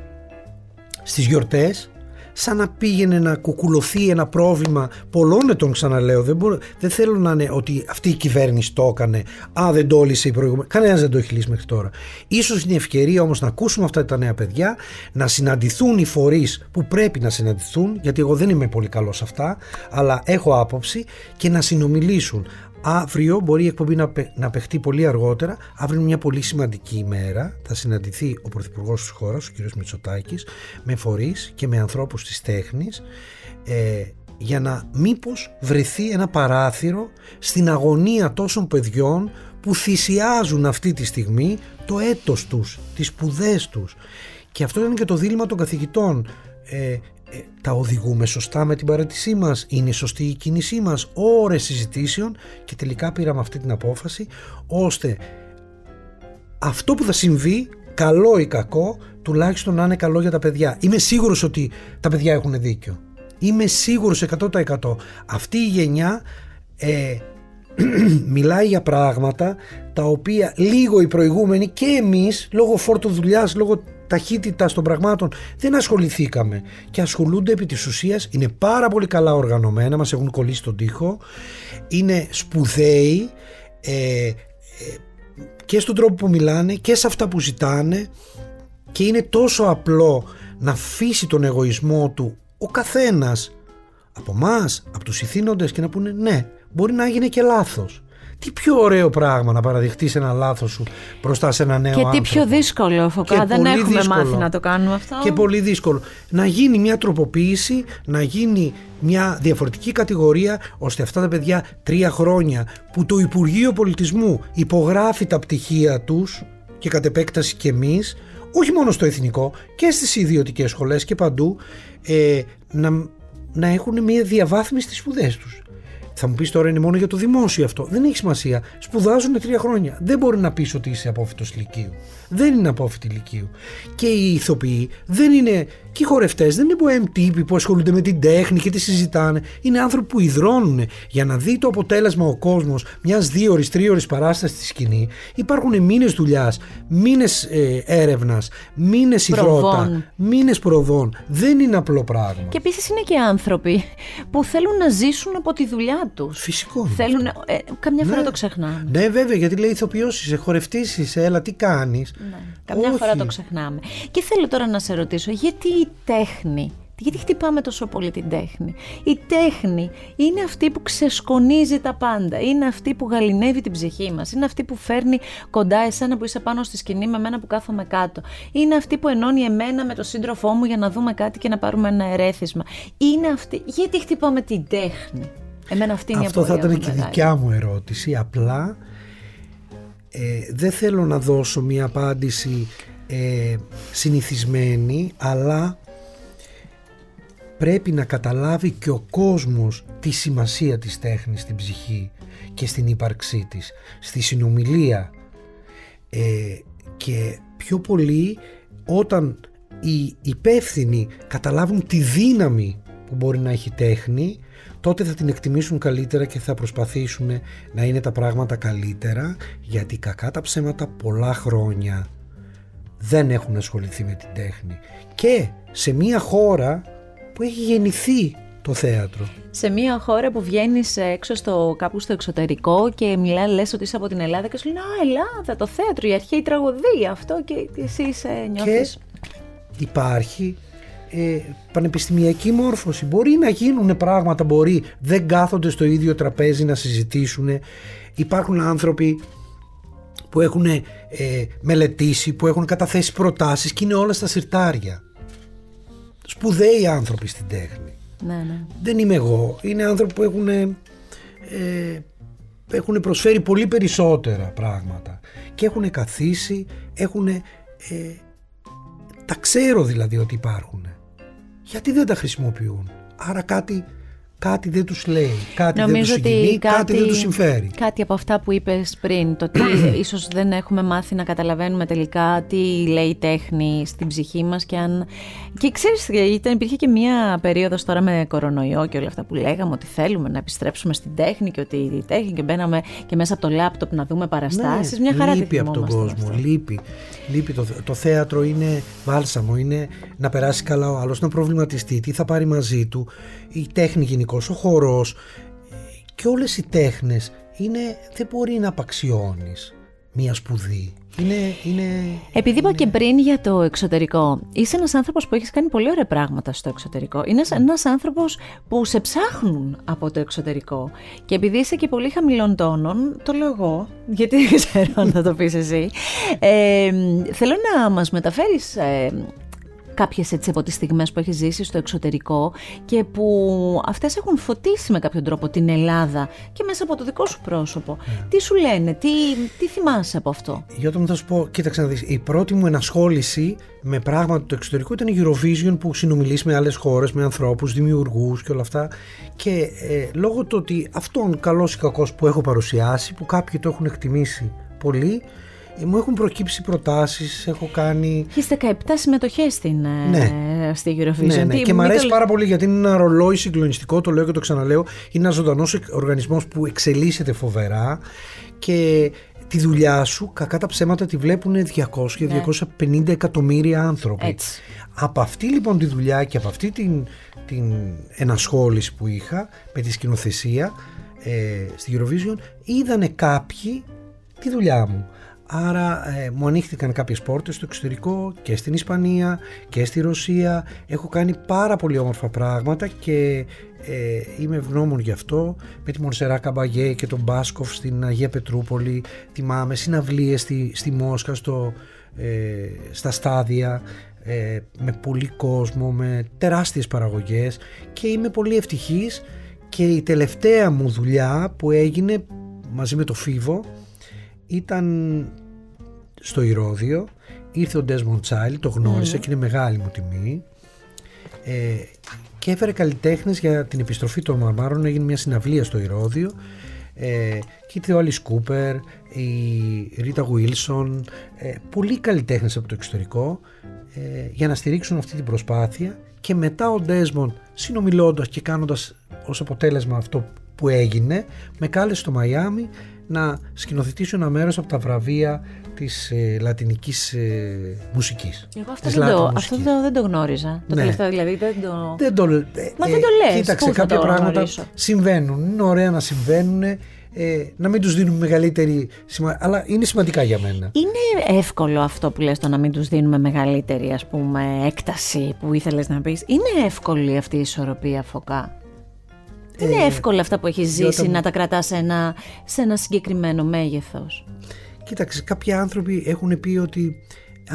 στις γιορτές σαν να πήγαινε να κουκουλωθεί ένα πρόβλημα. Πολλών ετών ξαναλέω δεν, μπορώ, δεν θέλω να είναι ότι αυτή η κυβέρνηση το έκανε. Α δεν το όλησε η προηγούμενη κανένας δεν το έχει λύσει μέχρι τώρα. Ίσως είναι ευκαιρία όμως να ακούσουμε αυτά τα νέα παιδιά να συναντηθούν οι φορείς που πρέπει να συναντηθούν γιατί εγώ δεν είμαι πολύ καλός σε αυτά αλλά έχω άποψη και να συνομιλήσουν Αύριο μπορεί η εκπομπή να, να παιχτεί πολύ αργότερα. Αύριο είναι μια πολύ σημαντική ημέρα. Θα συναντηθεί ο Πρωθυπουργός της χώρας, ο κ. Μητσοτάκης, με φορείς και με ανθρώπους της τέχνης ε, για να μήπως βρεθεί ένα παράθυρο στην αγωνία τόσων παιδιών που θυσιάζουν αυτή τη στιγμή το έτος τους, τις σπουδές τους. Και αυτό είναι και το δίλημα των καθηγητών. Ε, ε, τα οδηγούμε σωστά με την παρέτησή μας, είναι σωστή η κίνησή μας, ώρες συζητήσεων και τελικά πήραμε αυτή την απόφαση ώστε αυτό που θα συμβεί, καλό ή κακό, τουλάχιστον να είναι καλό για τα παιδιά. Είμαι σίγουρος ότι τα παιδιά έχουν δίκιο. Είμαι σίγουρος 100%. Αυτή η γενιά ε, [CLEARS THROAT] μιλάει για πράγματα τα οποία λίγο οι προηγούμενοι και εμείς λόγω φόρτου δουλειάς, λόγω ταχύτητα των πραγμάτων. Δεν ασχοληθήκαμε. Και ασχολούνται επί της ουσίας, είναι πάρα πολύ καλά οργανωμένα, μας έχουν κολλήσει τον τοίχο, είναι σπουδαίοι ε, ε, και στον τρόπο που μιλάνε και σε αυτά που ζητάνε και είναι τόσο απλό να αφήσει τον εγωισμό του ο καθένας από εμά, από τους ηθήνοντες και να πούνε ναι, μπορεί να έγινε και λάθος. Τι πιο ωραίο πράγμα να παραδειχτείς ένα λάθος σου μπροστά σε ένα νέο και άνθρωπο. Και τι πιο δύσκολο, Φωκά. Δεν έχουμε μάθει να το κάνουμε αυτό. Και πολύ δύσκολο. Να γίνει μια τροποποίηση, να γίνει μια διαφορετική κατηγορία, ώστε αυτά τα παιδιά τρία χρόνια που το Υπουργείο Πολιτισμού υπογράφει τα πτυχία τους και κατ' επέκταση και εμείς, όχι μόνο στο εθνικό και στις ιδιωτικές σχολές και παντού, ε, να, να έχουν μια διαβάθμιση στις σπουδές τους. Θα μου πεις τώρα είναι μόνο για το δημόσιο αυτό. Δεν έχει σημασία. Σπουδάζουν τρία χρόνια. Δεν μπορεί να πεις ότι είσαι απόφυτο λυκείου. Δεν είναι απόφυτοι λυκείου. Και οι ηθοποιοί δεν είναι. Και οι χορευτές δεν είναι μποέμ τύποι που ασχολούνται με την τέχνη και τη συζητάνε. Είναι άνθρωποι που υδρώνουν για να δει το αποτέλεσμα ο κόσμος μιας δύο ώρη, τρία ώρε παράστασης στη σκηνή. Υπάρχουν μήνες δουλειάς, μήνες ε, έρευνας, μήνες υδρότα, μήνες προδών. Δεν είναι απλό πράγμα. Και επίσης είναι και άνθρωποι που θέλουν να ζήσουν από τη δουλειά τους. Φυσικό. Θέλουν. Ε, καμιά φορά ναι. το ξεχνάμε. Ναι, βέβαια, γιατί λέει ηθοποιός είσαι, χορευτής είσαι, έλα τι κάνεις; Ναι. Καμιά φορά το ξεχνάμε. Και θέλω τώρα να σε ρωτήσω, γιατί η τέχνη γιατί χτυπάμε τόσο πολύ την τέχνη; Η τέχνη είναι αυτή που ξεσκονίζει τα πάντα. Είναι αυτή που γαλινεύει την ψυχή μας. Είναι αυτή που φέρνει κοντά εσένα που είσαι πάνω στη σκηνή με μένα που κάθομαι κάτω. Είναι αυτή που ενώνει εμένα με τον σύντροφό μου για να δούμε κάτι και να πάρουμε ένα ερέθισμα. Είναι αυτή. Γιατί χτυπάμε την τέχνη; Εμένα αυτή είναι Αυτό η θα ήταν και η δικιά μου ερώτηση. Απλά ε, δεν θέλω να δώσω μια απάντηση ε, συνηθισμένη αλλά πρέπει να καταλάβει και ο κόσμος τη σημασία της τέχνης στην ψυχή και στην ύπαρξή της, στη συνομιλία. Ε, και πιο πολύ όταν οι υπεύθυνοι καταλάβουν τη δύναμη που μπορεί να έχει τέχνη τότε θα την εκτιμήσουν καλύτερα και θα προσπαθήσουν να είναι τα πράγματα καλύτερα γιατί κακά τα ψέματα πολλά χρόνια δεν έχουν ασχοληθεί με την τέχνη και σε μια χώρα που έχει γεννηθεί το θέατρο. Σε μια χώρα που βγαίνει έξω στο, κάπου στο εξωτερικό και μιλά, λες ότι είσαι από την Ελλάδα και σου λένε Α, Ελλάδα, το θέατρο, η αρχαία τραγωδία, αυτό και εσύ είσαι, νιώθεις. Και υπάρχει ε, πανεπιστημιακή μόρφωση. Μπορεί να γίνουν πράγματα, μπορεί, δεν κάθονται στο ίδιο τραπέζι να συζητήσουν. Υπάρχουν άνθρωποι που έχουν ε, μελετήσει, που έχουν καταθέσει προτάσεις και είναι όλα στα συρτάρια. Σπουδαίοι άνθρωποι στην τέχνη. Ναι, ναι. Δεν είμαι εγώ. Είναι άνθρωποι που έχουν, ε, έχουν προσφέρει πολύ περισσότερα πράγματα και έχουν καθίσει, έχουν... Ε, τα ξέρω δηλαδή ότι υπάρχουν γιατί δεν τα χρησιμοποιούν; Άρα κάτι, κάτι δεν τους λέει, κάτι δεν τους συγκινεί, κάτι, κάτι δεν τους συμφέρει. Κάτι από αυτά που είπες πριν, το ότι [CLEARS THROAT] ίσως δεν έχουμε μάθει να καταλαβαίνουμε τελικά τι λέει η τέχνη στην ψυχή μας και αν... Και ξέρεις, ήταν, υπήρχε και μία περίοδος τώρα με κορονοϊό και όλα αυτά που λέγαμε ότι θέλουμε να επιστρέψουμε στην τέχνη και ότι η τέχνη και μπαίναμε και μέσα από το λάπτοπ να δούμε παραστάσεις. Ναι, Μια χαρά λείπει από τον κόσμο, λείπει. Λείπει το, το θέατρο είναι βάλσαμο, είναι να περάσει καλά ο άλλος, να προβληματιστεί, τι θα πάρει μαζί του, η τέχνη γενικώς, ο χορός και όλες οι τέχνες είναι, δεν μπορεί να απαξιώνεις μία σπουδή. Είναι, είναι, Επειδή είπα και πριν για το εξωτερικό, είσαι ένας άνθρωπος που έχεις κάνει πολύ ωραία πράγματα στο εξωτερικό. Είναι ένας άνθρωπος που σε ψάχνουν από το εξωτερικό. Και επειδή είσαι και πολύ χαμηλών τόνων, το λέω εγώ, γιατί δεν [LAUGHS] ξέρω αν θα το πεις εσύ, ε, θέλω να μας μεταφέρεις ε, κάποιες έτσι από τις στιγμές που έχει ζήσει στο εξωτερικό και που αυτές έχουν φωτίσει με κάποιο τρόπο την Ελλάδα και μέσα από το δικό σου πρόσωπο. Ναι. Τι σου λένε, τι, τι θυμάσαι από αυτό; Γιώτα μου θα σου πω, κοίταξε να δεις. η πρώτη μου ενασχόληση με πράγματα του εξωτερικού ήταν η Eurovision που συνομιλείς με άλλες χώρες, με ανθρώπους, δημιουργούς και όλα αυτά και ε, λόγω του ότι αυτόν καλός ή κακός που έχω παρουσιάσει, που κάποιοι το έχουν εκτιμήσει πολύ, ε, μου έχουν προκύψει προτάσεις, έχω κάνει... Έχεις 17 συμμετοχές στην, ε, ναι. στη Eurovision. Ναι, ναι. Και μου αρέσει πάρα πολύ γιατί είναι ένα ρολόι συγκλονιστικό, το λέω και το ξαναλέω. Είναι ένα ζωντανός οργανισμός που εξελίσσεται φοβερά και τη δουλειά σου κακά τα ψέματα τη βλέπουν 200-250 ναι. εκατομμύρια άνθρωποι. Έτσι. Από αυτή λοιπόν τη δουλειά και από αυτή την, την ενασχόληση που είχα με τη σκηνοθεσία ε, στη Eurovision είδανε κάποιοι τη δουλειά μου. Άρα ε, μου ανοίχθηκαν κάποιες πόρτες στο εξωτερικό και στην Ισπανία και στη Ρωσία. Έχω κάνει πάρα πολύ όμορφα πράγματα και ε, είμαι ευγνώμων γι' αυτό. Με τη Μονσερά Καμπαγέ και τον Μπάσκοφ στην Αγία Πετρούπολη. Θυμάμαι συναυλίες στη, στη Μόσχα, στο, ε, στα στάδια. Ε, με πολύ κόσμο, με τεράστιες παραγωγές και είμαι πολύ ευτυχής και η τελευταία μου δουλειά που έγινε μαζί με το Φίβο ήταν στο Ηρώδιο ήρθε ο Desmond Child, το γνώρισα mm. και είναι μεγάλη μου τιμή. Ε, και έφερε καλλιτέχνες για την επιστροφή των Μαρμάρων έγινε μια συναυλία στο Ηρώδιο. Ε, και ήρθε ο Άλλη Κούπερ, η Ρίτα Γουίλσον, ε, πολλοί καλλιτέχνες από το εξωτερικό ε, για να στηρίξουν αυτή την προσπάθεια. Και μετά ο Ντέσμον συνομιλώντας και κάνοντας ως αποτέλεσμα αυτό που έγινε με κάλεσε στο Μαϊάμι να σκηνοθετήσω ένα μέρος από τα βραβεία της ε, λατινικής ε, μουσικής. Εγώ αυτό, δεν το, αυτό το, δεν το γνώριζα. Το ναι. τελευταίο δηλαδή δεν το... Δεν το, ε, Μα δεν το λες. Κοίταξε, κάποια πράγματα γνωρίσω; συμβαίνουν. Είναι ωραία να συμβαίνουν. Ε, να μην τους δίνουμε μεγαλύτερη σημασία, αλλά είναι σημαντικά για μένα. Είναι εύκολο αυτό που λες το να μην τους δίνουμε μεγαλύτερη ας πούμε έκταση που ήθελες να πεις. Είναι εύκολη αυτή η ισορροπία φωκά; Είναι ε, εύκολο αυτά που έχεις ζήσει να τα κρατάς σε ένα, σε ένα συγκεκριμένο μέγεθος. Κοίταξε, κάποιοι άνθρωποι έχουν πει ότι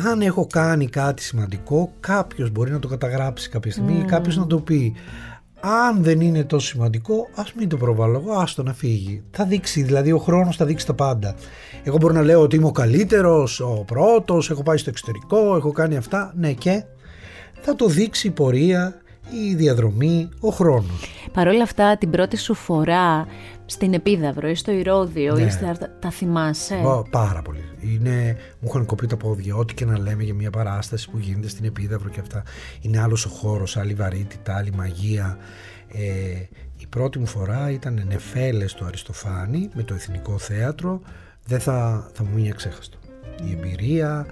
αν έχω κάνει κάτι σημαντικό, κάποιος μπορεί να το καταγράψει κάποια στιγμή ή κάποιος να το πει. Αν δεν είναι τόσο σημαντικό, ας μην το προβάλλω εγώ, άστο να φύγει. Θα δείξει, δηλαδή ο χρόνος θα δείξει τα πάντα. Εγώ μπορώ να λέω ότι είμαι ο καλύτερος, ο πρώτος, έχω πάει στο εξωτερικό, έχω κάνει αυτά, ναι και θα το δείξει η πορεία, η διαδρομή, ο χρόνος. Παρ' όλα αυτά την πρώτη σου φορά στην Επίδαυρο ή στο Ηρώδιο ναι. ή στα, τα θυμάσαι; πάρα πολύ. Είναι, μου είχαν κοπεί τα πόδια, ό,τι και να λέμε για μια παράσταση που γίνεται στην Επίδαυρο και αυτά. Είναι άλλος ο χώρος, άλλη βαρύτητα, άλλη μαγεία. Ε, η πρώτη μου φορά ήταν νεφέλες στο Αριστοφάνη με το Εθνικό Θέατρο. Δεν θα, θα μου μείνει αξέχαστο. Η εμπειρία,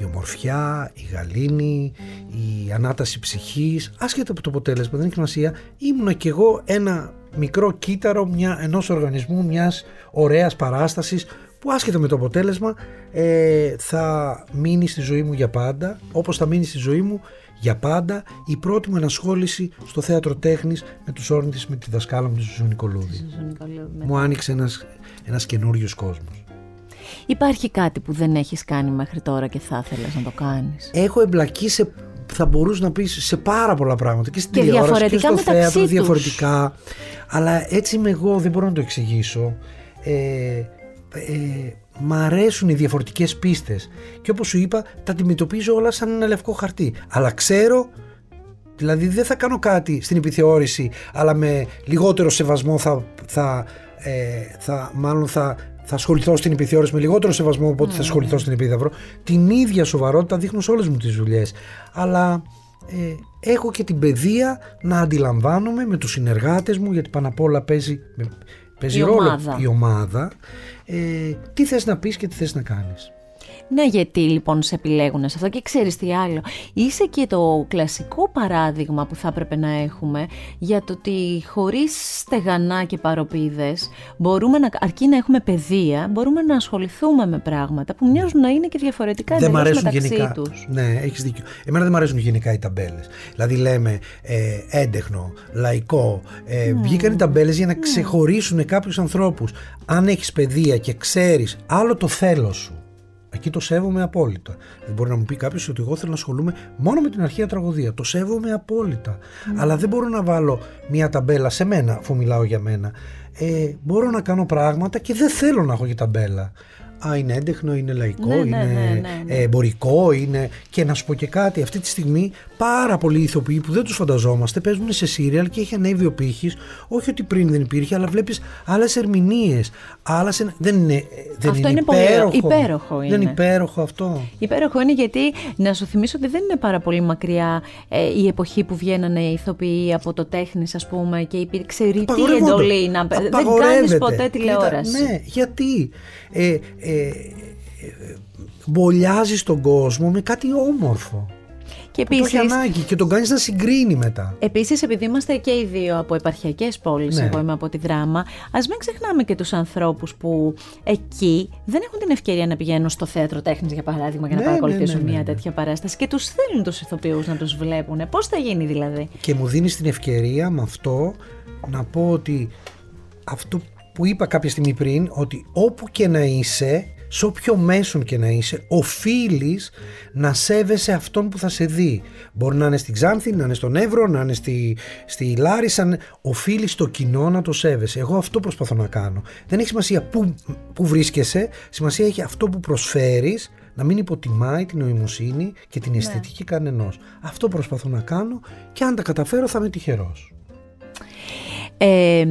η ομορφιά, η γαλήνη, η ανάταση ψυχής, άσχετα από το αποτέλεσμα, δεν έχει σημασία, ήμουνα κι εγώ ένα μικρό κύτταρο μια, ενός οργανισμού, μιας ωραίας παράστασης που άσχετα με το αποτέλεσμα ε, θα μείνει στη ζωή μου για πάντα, όπως θα μείνει στη ζωή μου για πάντα η πρώτη μου ενασχόληση στο θέατρο τέχνης με τους όρνητες με τη δασκάλα μου τη Ζουζού Νικολούδη. Μου άνοιξε ένας, ένας καινούριος κόσμος. Υπάρχει κάτι που δεν έχεις κάνει μέχρι τώρα και θα ήθελες να το κάνεις; Έχω εμπλακεί σε, θα μπορούσες να πεις, σε πάρα πολλά πράγματα και στην και τηλεόραση και στο θέατρο, τους. διαφορετικά. Αλλά έτσι είμαι εγώ, δεν μπορώ να το εξηγήσω. Ε, ε, μ' αρέσουν οι διαφορετικές πίστες και όπως σου είπα τα αντιμετωπίζω όλα σαν ένα λευκό χαρτί. Αλλά ξέρω Δηλαδή δεν θα κάνω κάτι στην επιθεώρηση αλλά με λιγότερο σεβασμό θα, θα, ε, θα μάλλον θα θα ασχοληθώ στην επιθεώρηση με λιγότερο σεβασμό από ότι θα ασχοληθώ στην επίδαυρο. Την ίδια σοβαρότητα δείχνω σε όλες μου τις δουλειές. Αλλά ε, έχω και την παιδεία να αντιλαμβάνομαι με τους συνεργάτες μου γιατί πάνω απ' όλα παίζει, παίζει η ρόλο ομάδα. η ομάδα ε, τι θες να πεις και τι θες να κάνεις. Ναι, γιατί λοιπόν σε επιλέγουν σε αυτό και ξέρεις τι άλλο. Είσαι και το κλασικό παράδειγμα που θα έπρεπε να έχουμε για το ότι χωρίς στεγανά και παροπίδες μπορούμε να, αρκεί να έχουμε παιδεία, μπορούμε να ασχοληθούμε με πράγματα που μοιάζουν να είναι και διαφορετικά δεν μεταξύ γενικά, τους. Ναι, έχεις δίκιο. Εμένα δεν μου αρέσουν γενικά οι ταμπέλες. Δηλαδή λέμε ε, έντεχνο, λαϊκό. Ε, mm. Βγήκαν οι ταμπέλες για να mm. ξεχωρίσουν κάποιους ανθρώπους. Αν έχεις παιδεία και ξέρεις άλλο το θέλω σου Εκεί το σέβομαι απόλυτα. Δεν μπορεί να μου πει κάποιος ότι εγώ θέλω να ασχολούμαι μόνο με την αρχαία τραγωδία. Το σέβομαι απόλυτα. Αλλά δεν μπορώ να βάλω μια ταμπέλα σε μένα, αφού μιλάω για μένα. Ε, μπορώ να κάνω πράγματα και δεν θέλω να έχω και ταμπέλα. Α, είναι έντεχνο, είναι λαϊκό, ναι, ναι, είναι ναι, ναι, εμπορικό, είναι. Και να σου πω και κάτι, αυτή τη στιγμή πάρα πολλοί ηθοποιοί που δεν τους φανταζόμαστε παίζουν σε σύριαλ και έχει ανέβει ο πύχης. Όχι ότι πριν δεν υπήρχε, αλλά βλέπεις άλλες ερμηνείες. Δεν είναι δεν αυτό είναι, είναι πολύ υπέροχο. υπέροχο Δεν είναι είναι. υπέροχο αυτό. Υπέροχο είναι γιατί να σου θυμίσω ότι δεν είναι πάρα πολύ μακριά ε, η εποχή που βγαίνανε οι ηθοποιοί από το τέχνης ας πούμε και υπήρξε ρητή Απαγορεύονται. εντολή να δεν κάνεις Απαγορεύεται. ποτέ Κοίτα, τηλεόραση. ναι, γιατί; Ε, ε, ε, μπολιάζεις τον κόσμο με κάτι όμορφο. Και Που το έχει επίσης, ανάγκη και τον κάνεις να συγκρίνει μετά. Επίσης, επειδή είμαστε και οι δύο από επαρχιακές πόλεις, Ναι. εγώ είμαι από τη Δράμα, ας μην ξεχνάμε και τους ανθρώπους που εκεί δεν έχουν την ευκαιρία να πηγαίνουν στο θέατρο τέχνης, για παράδειγμα, για να Ναι, παρακολουθήσουν ναι, ναι, μια ναι. τέτοια παράσταση και τους θέλουν τους ηθοποιούς να τους βλέπουν. Πώς θα γίνει δηλαδή; Και μου δίνεις την ευκαιρία με αυτό να πω ότι αυτό που είπα κάποια στιγμή πριν, ότι όπου και να είσαι, σε όποιο μέσον και να είσαι, οφείλεις να σέβεσαι αυτόν που θα σε δει. Μπορεί να είναι στην Ξάνθη, να είναι στον Εύρο, να είναι στη, στη Λάρισα. να- Οφείλεις το κοινό να το σέβεσαι. Εγώ αυτό προσπαθώ να κάνω. Δεν έχει σημασία που, που βρίσκεσαι, σημασία έχει αυτό που προσφέρεις να μην υποτιμάει την νοημοσύνη και την αισθητική κανενός. Αυτό προσπαθώ να κάνω και αν τα καταφέρω θα είμαι τυχερός. Ε,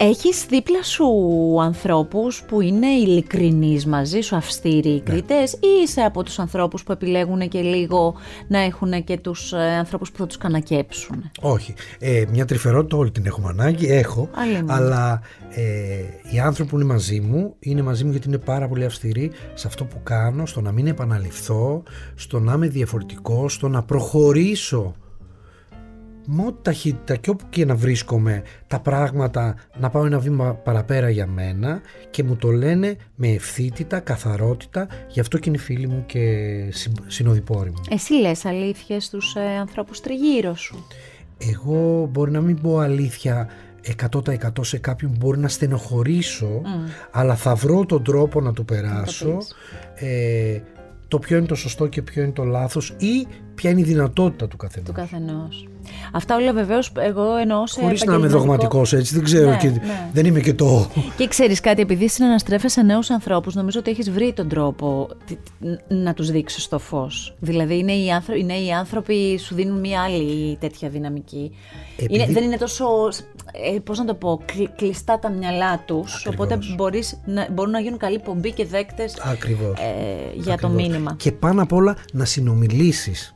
έχεις δίπλα σου ανθρώπους που είναι ειλικρινείς μαζί σου, αυστηροί Ναι. κριτές ή είσαι από τους ανθρώπους που επιλέγουν και λίγο να έχουν και τους ε, ανθρώπους που θα τους κανακέψουν. Όχι. Ε, μια τρυφερότητα όλη την έχουμε ανάγκη. Έχω. Αλλήμον. Αλλά ε, οι άνθρωποι που είναι μαζί μου είναι μαζί μου γιατί είναι πάρα πολύ αυστηροί σε αυτό που κάνω, στο να μην επαναληφθώ, στο να είμαι διαφορετικός, στο να προχωρήσω με ό,τι ταχύτητα και όπου και να βρίσκομαι τα πράγματα να πάω ένα βήμα παραπέρα για μένα και μου το λένε με ευθύτητα, καθαρότητα γι' αυτό και είναι φίλοι μου και συ- συνοδοιπόροι μου. Εσύ λες αλήθειες στους ε, ανθρώπους τριγύρω σου; Εγώ μπορεί να μην πω αλήθεια 100% σε κάποιον που μπορεί να στενοχωρήσω αλλά θα βρω τον τρόπο να του περάσω πεις. ε, το ποιο είναι το σωστό και ποιο είναι το λάθος ή ποια είναι η δυνατότητα του καθενός. Του καθενός. Αυτά όλα βεβαίως εγώ εννοώ σε Χωρίς να είμαι επαγγελματικό- δογματικός έτσι, δεν ξέρω Ναι, και ναι. δεν είμαι και το... Και ξέρεις κάτι, επειδή συναναστρέφεσαι νέους ανθρώπους, νομίζω ότι έχεις βρει τον τρόπο τι- τι- να τους δείξεις το φως. Δηλαδή είναι οι, άνθρω- οι νέοι άνθρωποι σου δίνουν μια άλλη τέτοια δυναμική. Επειδή- Είναι, δεν είναι τόσο, ε, πώς να το πω, κλ- κλειστά τα μυαλά τους, οπότε μπορείς, να, μπορούν να γίνουν καλή πομπή και δέκτες Ακριβώς. ε, για το Ακριβώς. μήνυμα. Και πάνω απ' όλα να συνομιλήσεις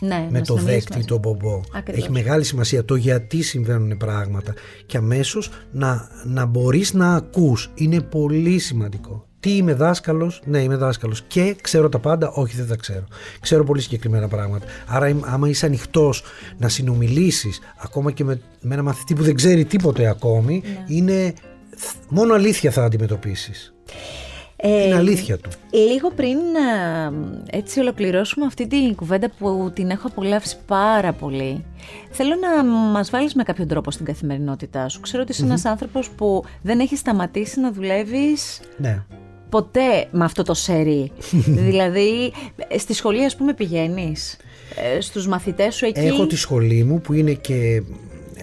Ναι, με να το συνομιλήσεις δέκτη, μαζί. τον μπομπό. Ακριβώς. Έχει μεγάλη σημασία το γιατί συμβαίνουν πράγματα και αμέσως να, να μπορείς να ακούς. Είναι πολύ σημαντικό. Τι είμαι δάσκαλος, ναι είμαι δάσκαλος και ξέρω τα πάντα, όχι δεν τα ξέρω. Ξέρω πολύ συγκεκριμένα πράγματα. Άρα είμαι- άμα είσαι ανοιχτός να συνομιλήσεις ακόμα και με, με ένα μαθητή που δεν ξέρει τίποτε ακόμη, Ναι. είναι μόνο αλήθεια θα αντιμετωπίσεις. Ε, Είναι αλήθεια του. Λίγο πριν ε, έτσι ολοκληρώσουμε αυτή την κουβέντα που την έχω απολαύσει πάρα πολύ, θέλω να μας βάλεις με κάποιο τρόπο στην καθημερινότητά σου. Ξέρω ότι είσαι ένας άνθρωπος που δεν έχεις σταματήσει να δουλεύεις Ναι. ποτέ με αυτό το σερί. [LAUGHS] δηλαδή, ε, στη σχολή ας πούμε πηγαίνεις, ε, στους μαθητές σου εκεί; Έχω τη σχολή μου που είναι και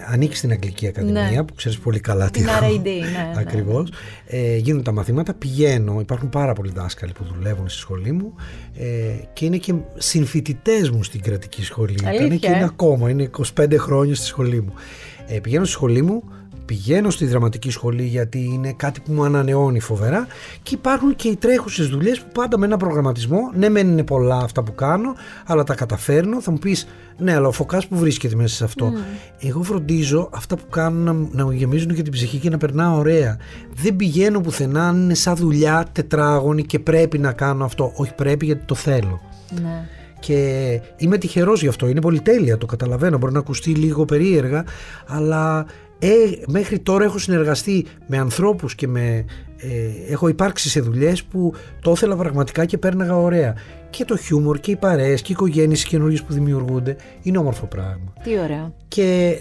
ανήκει στην Αγγλική Ακαδημία Ναι. που ξέρεις πολύ καλά τι Την έχω. RAD, ναι, ναι. Ακριβώς. Ε, γίνουν τα μαθήματα, πηγαίνω, υπάρχουν πάρα πολλοί δάσκαλοι που δουλεύουν στη σχολή μου ε, και είναι και συμφοιτητέ μου στην κρατική σχολή. Ήταν Αλήθεια, και είναι ε; ακόμα, είναι 25 χρόνια στη σχολή μου. Ε, πηγαίνω στη σχολή μου, πηγαίνω στη δραματική σχολή γιατί είναι κάτι που μου ανανεώνει φοβερά και υπάρχουν και οι τρέχουσες δουλειές που πάντα με ένα προγραμματισμό, ναι μεν είναι πολλά αυτά που κάνω αλλά τα καταφέρνω, θα μου πεις ναι αλλά ο φωκάς που βρίσκεται μέσα σε αυτό εγώ φροντίζω αυτά που κάνω να, να μου γεμίζουν και την ψυχή και να περνάω ωραία δεν πηγαίνω πουθενά αν είναι σαν δουλειά τετράγωνη και πρέπει να κάνω αυτό όχι πρέπει γιατί το θέλω Ναι. και είμαι τυχερός γι' αυτό. Είναι πολυτέλεια, το καταλαβαίνω. Μπορεί να ακουστεί λίγο περίεργα, αλλά ε, μέχρι τώρα έχω συνεργαστεί με ανθρώπους και με, ε, έχω υπάρξει σε δουλειές που το ήθελα πραγματικά και πέρναγα ωραία. Και το χιούμορ και οι παρέες και οι οικογένειες οι καινούργιες που δημιουργούνται είναι όμορφο πράγμα. Τι ωραίο. Και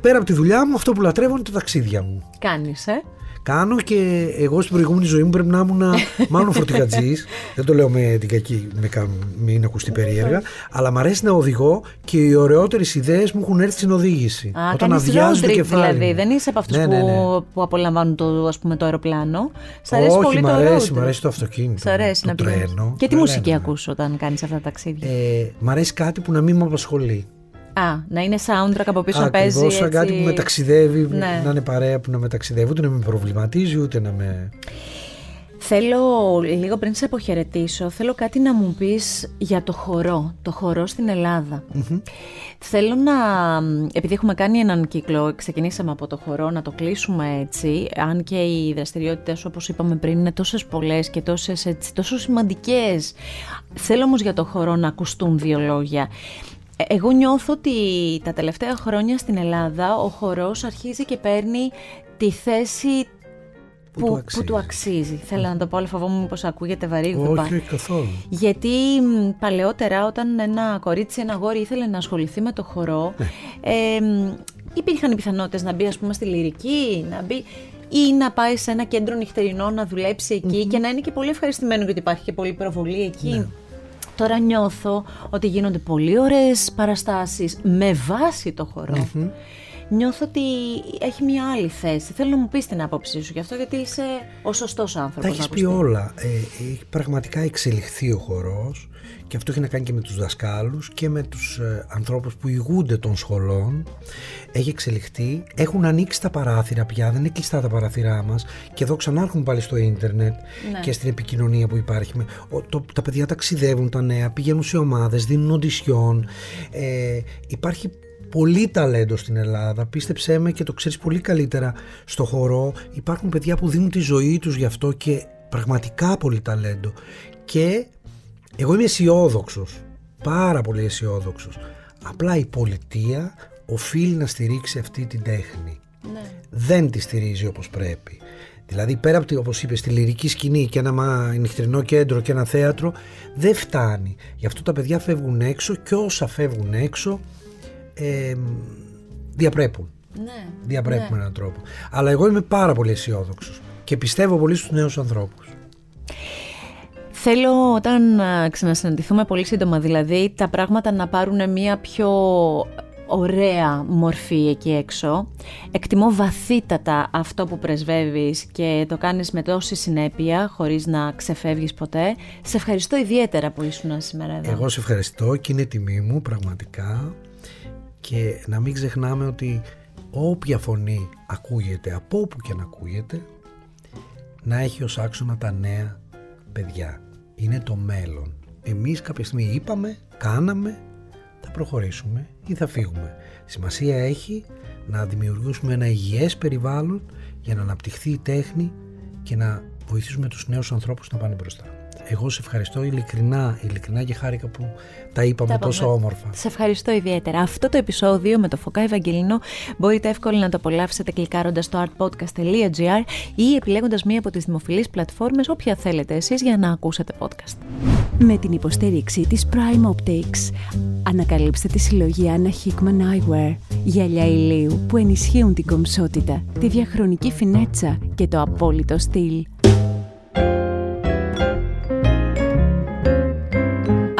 πέρα από τη δουλειά μου αυτό που λατρεύω είναι τα ταξίδια μου. Κάνεις, ε. Κάνω και εγώ στην προηγούμενη ζωή μου πρέπει να ήμουν [LAUGHS] μάλλον φορτηγατζής. Δεν το λέω με την κακή, με κα- μην ακουστεί περίεργα. αλλά μου αρέσει να οδηγώ και οι ωραιότερες ιδέες μου έχουν έρθει στην οδήγηση. Α, Όταν κάνεις αδειάζει road το trip κεφάλι. δηλαδή. μου. Δεν είσαι από αυτούς Ναι, που, ναι, ναι. που απολαμβάνουν το, ας πούμε, το αεροπλάνο. Σ' αρέσει Όχι, πολύ μ' το αρέσει, road μ' trip. αρέσει το αυτοκίνητο. Σ' αρέσει το να πηγαίνεις. τρένο. Και τι Δεν μουσική λέμε. ακούς όταν κάνεις αυτά τα ταξίδια. Ε, μ' αρέσει κάτι που να μην με απασχολεί. Α, να είναι soundtrack από πίσω να παίζει Ακριβώς σαν έτσι. κάτι που με ταξιδεύει, Ναι. να είναι παρέα που να με ταξιδεύει, ούτε να με προβληματίζει, ούτε να με. Θέλω λίγο πριν σε αποχαιρετήσω, θέλω κάτι να μου πεις για το χορό, το χορό στην ελλαδα Θέλω να, επειδή έχουμε κάνει έναν κύκλο, ξεκινήσαμε από το χορό, να το κλείσουμε έτσι, αν και οι δραστηριότητες όπως είπαμε πριν είναι τόσες πολλές και τόσες έτσι, τόσο σημαντικές. Θέλω όμως για το χορό να ακουστούν δύο λόγια. Ε, εγώ νιώθω ότι τα τελευταία χρόνια στην Ελλάδα ο χορός αρχίζει και παίρνει τη θέση που, του αξίζει. του αξίζει. Θέλω να το πω, αλλά φοβόμαι πως ακούγεται βαρύ. Όχι, όχι καθόλου. Γιατί παλαιότερα όταν ένα κορίτσι, ένα γόρι ήθελε να ασχοληθεί με το χορό, ναι. ε, υπήρχαν οι πιθανότητες να μπει ας πούμε στη λυρική, να μπει ή να πάει σε ένα κέντρο νυχτερινό να δουλέψει και να είναι και πολύ ευχαριστημένο γιατί υπάρχει και πολύ προβολή εκεί. Ναι. Τώρα νιώθω ότι γίνονται πολύ ωραίες παραστάσεις με βάση το χορό νιώθω ότι έχει μια άλλη θέση. Θέλω να μου πεις την άποψή σου γι' αυτό, γιατί είσαι ο σωστός άνθρωπος. Τα έχεις πει όλα. Ε, έχει πραγματικά εξελιχθεί ο χορός και αυτό έχει να κάνει και με τους δασκάλους και με τους ε, ανθρώπους που ηγούνται των σχολών. Έχει εξελιχθεί. Έχουν ανοίξει τα παράθυρα πια, δεν είναι κλειστά τα παράθυρά μας. Και εδώ ξανάρχουν πάλι στο ίντερνετ ναι. και στην επικοινωνία που υπάρχει. το, τα παιδιά ταξιδεύουν τα νέα, πηγαίνουν σε ομάδες, δίνουν οντισιόν. Ε, υπάρχει πολύ ταλέντο στην Ελλάδα. Πίστεψέ με και το ξέρεις πολύ καλύτερα στο χορό. Υπάρχουν παιδιά που δίνουν τη ζωή τους γι' αυτό και πραγματικά πολύ ταλέντο. Και εγώ είμαι αισιόδοξος, πάρα πολύ αισιόδοξος. Απλά η πολιτεία οφείλει να στηρίξει αυτή την τέχνη. Ναι. Δεν τη στηρίζει όπως πρέπει. Δηλαδή πέρα από όπως είπες τη λυρική σκηνή και ένα νυχτερινό κέντρο και ένα θέατρο δεν φτάνει. Γι' αυτό τα παιδιά φεύγουν έξω και όσα φεύγουν έξω ε, διαπρέπουν. Ναι. Διαπρέπουν ναι. με έναν τρόπο. Αλλά εγώ είμαι πάρα πολύ αισιόδοξος και πιστεύω πολύ στους νέους ανθρώπους. Θέλω όταν ξανασυναντηθούμε πολύ σύντομα δηλαδή τα πράγματα να πάρουν μια πιο ωραία μορφή εκεί έξω. Εκτιμώ βαθύτατα αυτό που πρεσβεύεις και το κάνεις με τόση συνέπεια χωρίς να ξεφεύγεις ποτέ. Σε ευχαριστώ ιδιαίτερα που ήσουν σήμερα εδώ. Εγώ σε ευχαριστώ και είναι τιμή μου πραγματικά και να μην ξεχνάμε ότι όποια φωνή ακούγεται, από όπου και να ακούγεται, να έχει ως άξονα τα νέα παιδιά. Είναι το μέλλον. Εμείς κάποια στιγμή είπαμε, κάναμε, θα προχωρήσουμε ή θα φύγουμε. Σημασία έχει να δημιουργήσουμε ένα υγιές περιβάλλον για να αναπτυχθεί η τέχνη και να βοηθήσουμε τους νέους ανθρώπους να πάνε μπροστά. Εγώ σε ευχαριστώ ειλικρινά, ειλικρινά και χάρηκα που τα είπαμε τα τόσο όμορφα. Σε ευχαριστώ ιδιαίτερα. Αυτό το επεισόδιο με το Φωκά Ευαγγελινό μπορείτε εύκολα να το απολαύσετε κλικάροντας στο artpodcast.gr ή επιλέγοντας μία από τις δημοφιλείς πλατφόρμες όποια θέλετε εσείς για να ακούσετε podcast. Με την υποστήριξη της Prime Optics ανακαλύψτε τη συλλογή Anna Hickman Eyewear γυαλιά ηλίου που ενισχύουν την κομψότητα, τη διαχρονική φινέτσα και το απόλυτο στυλ.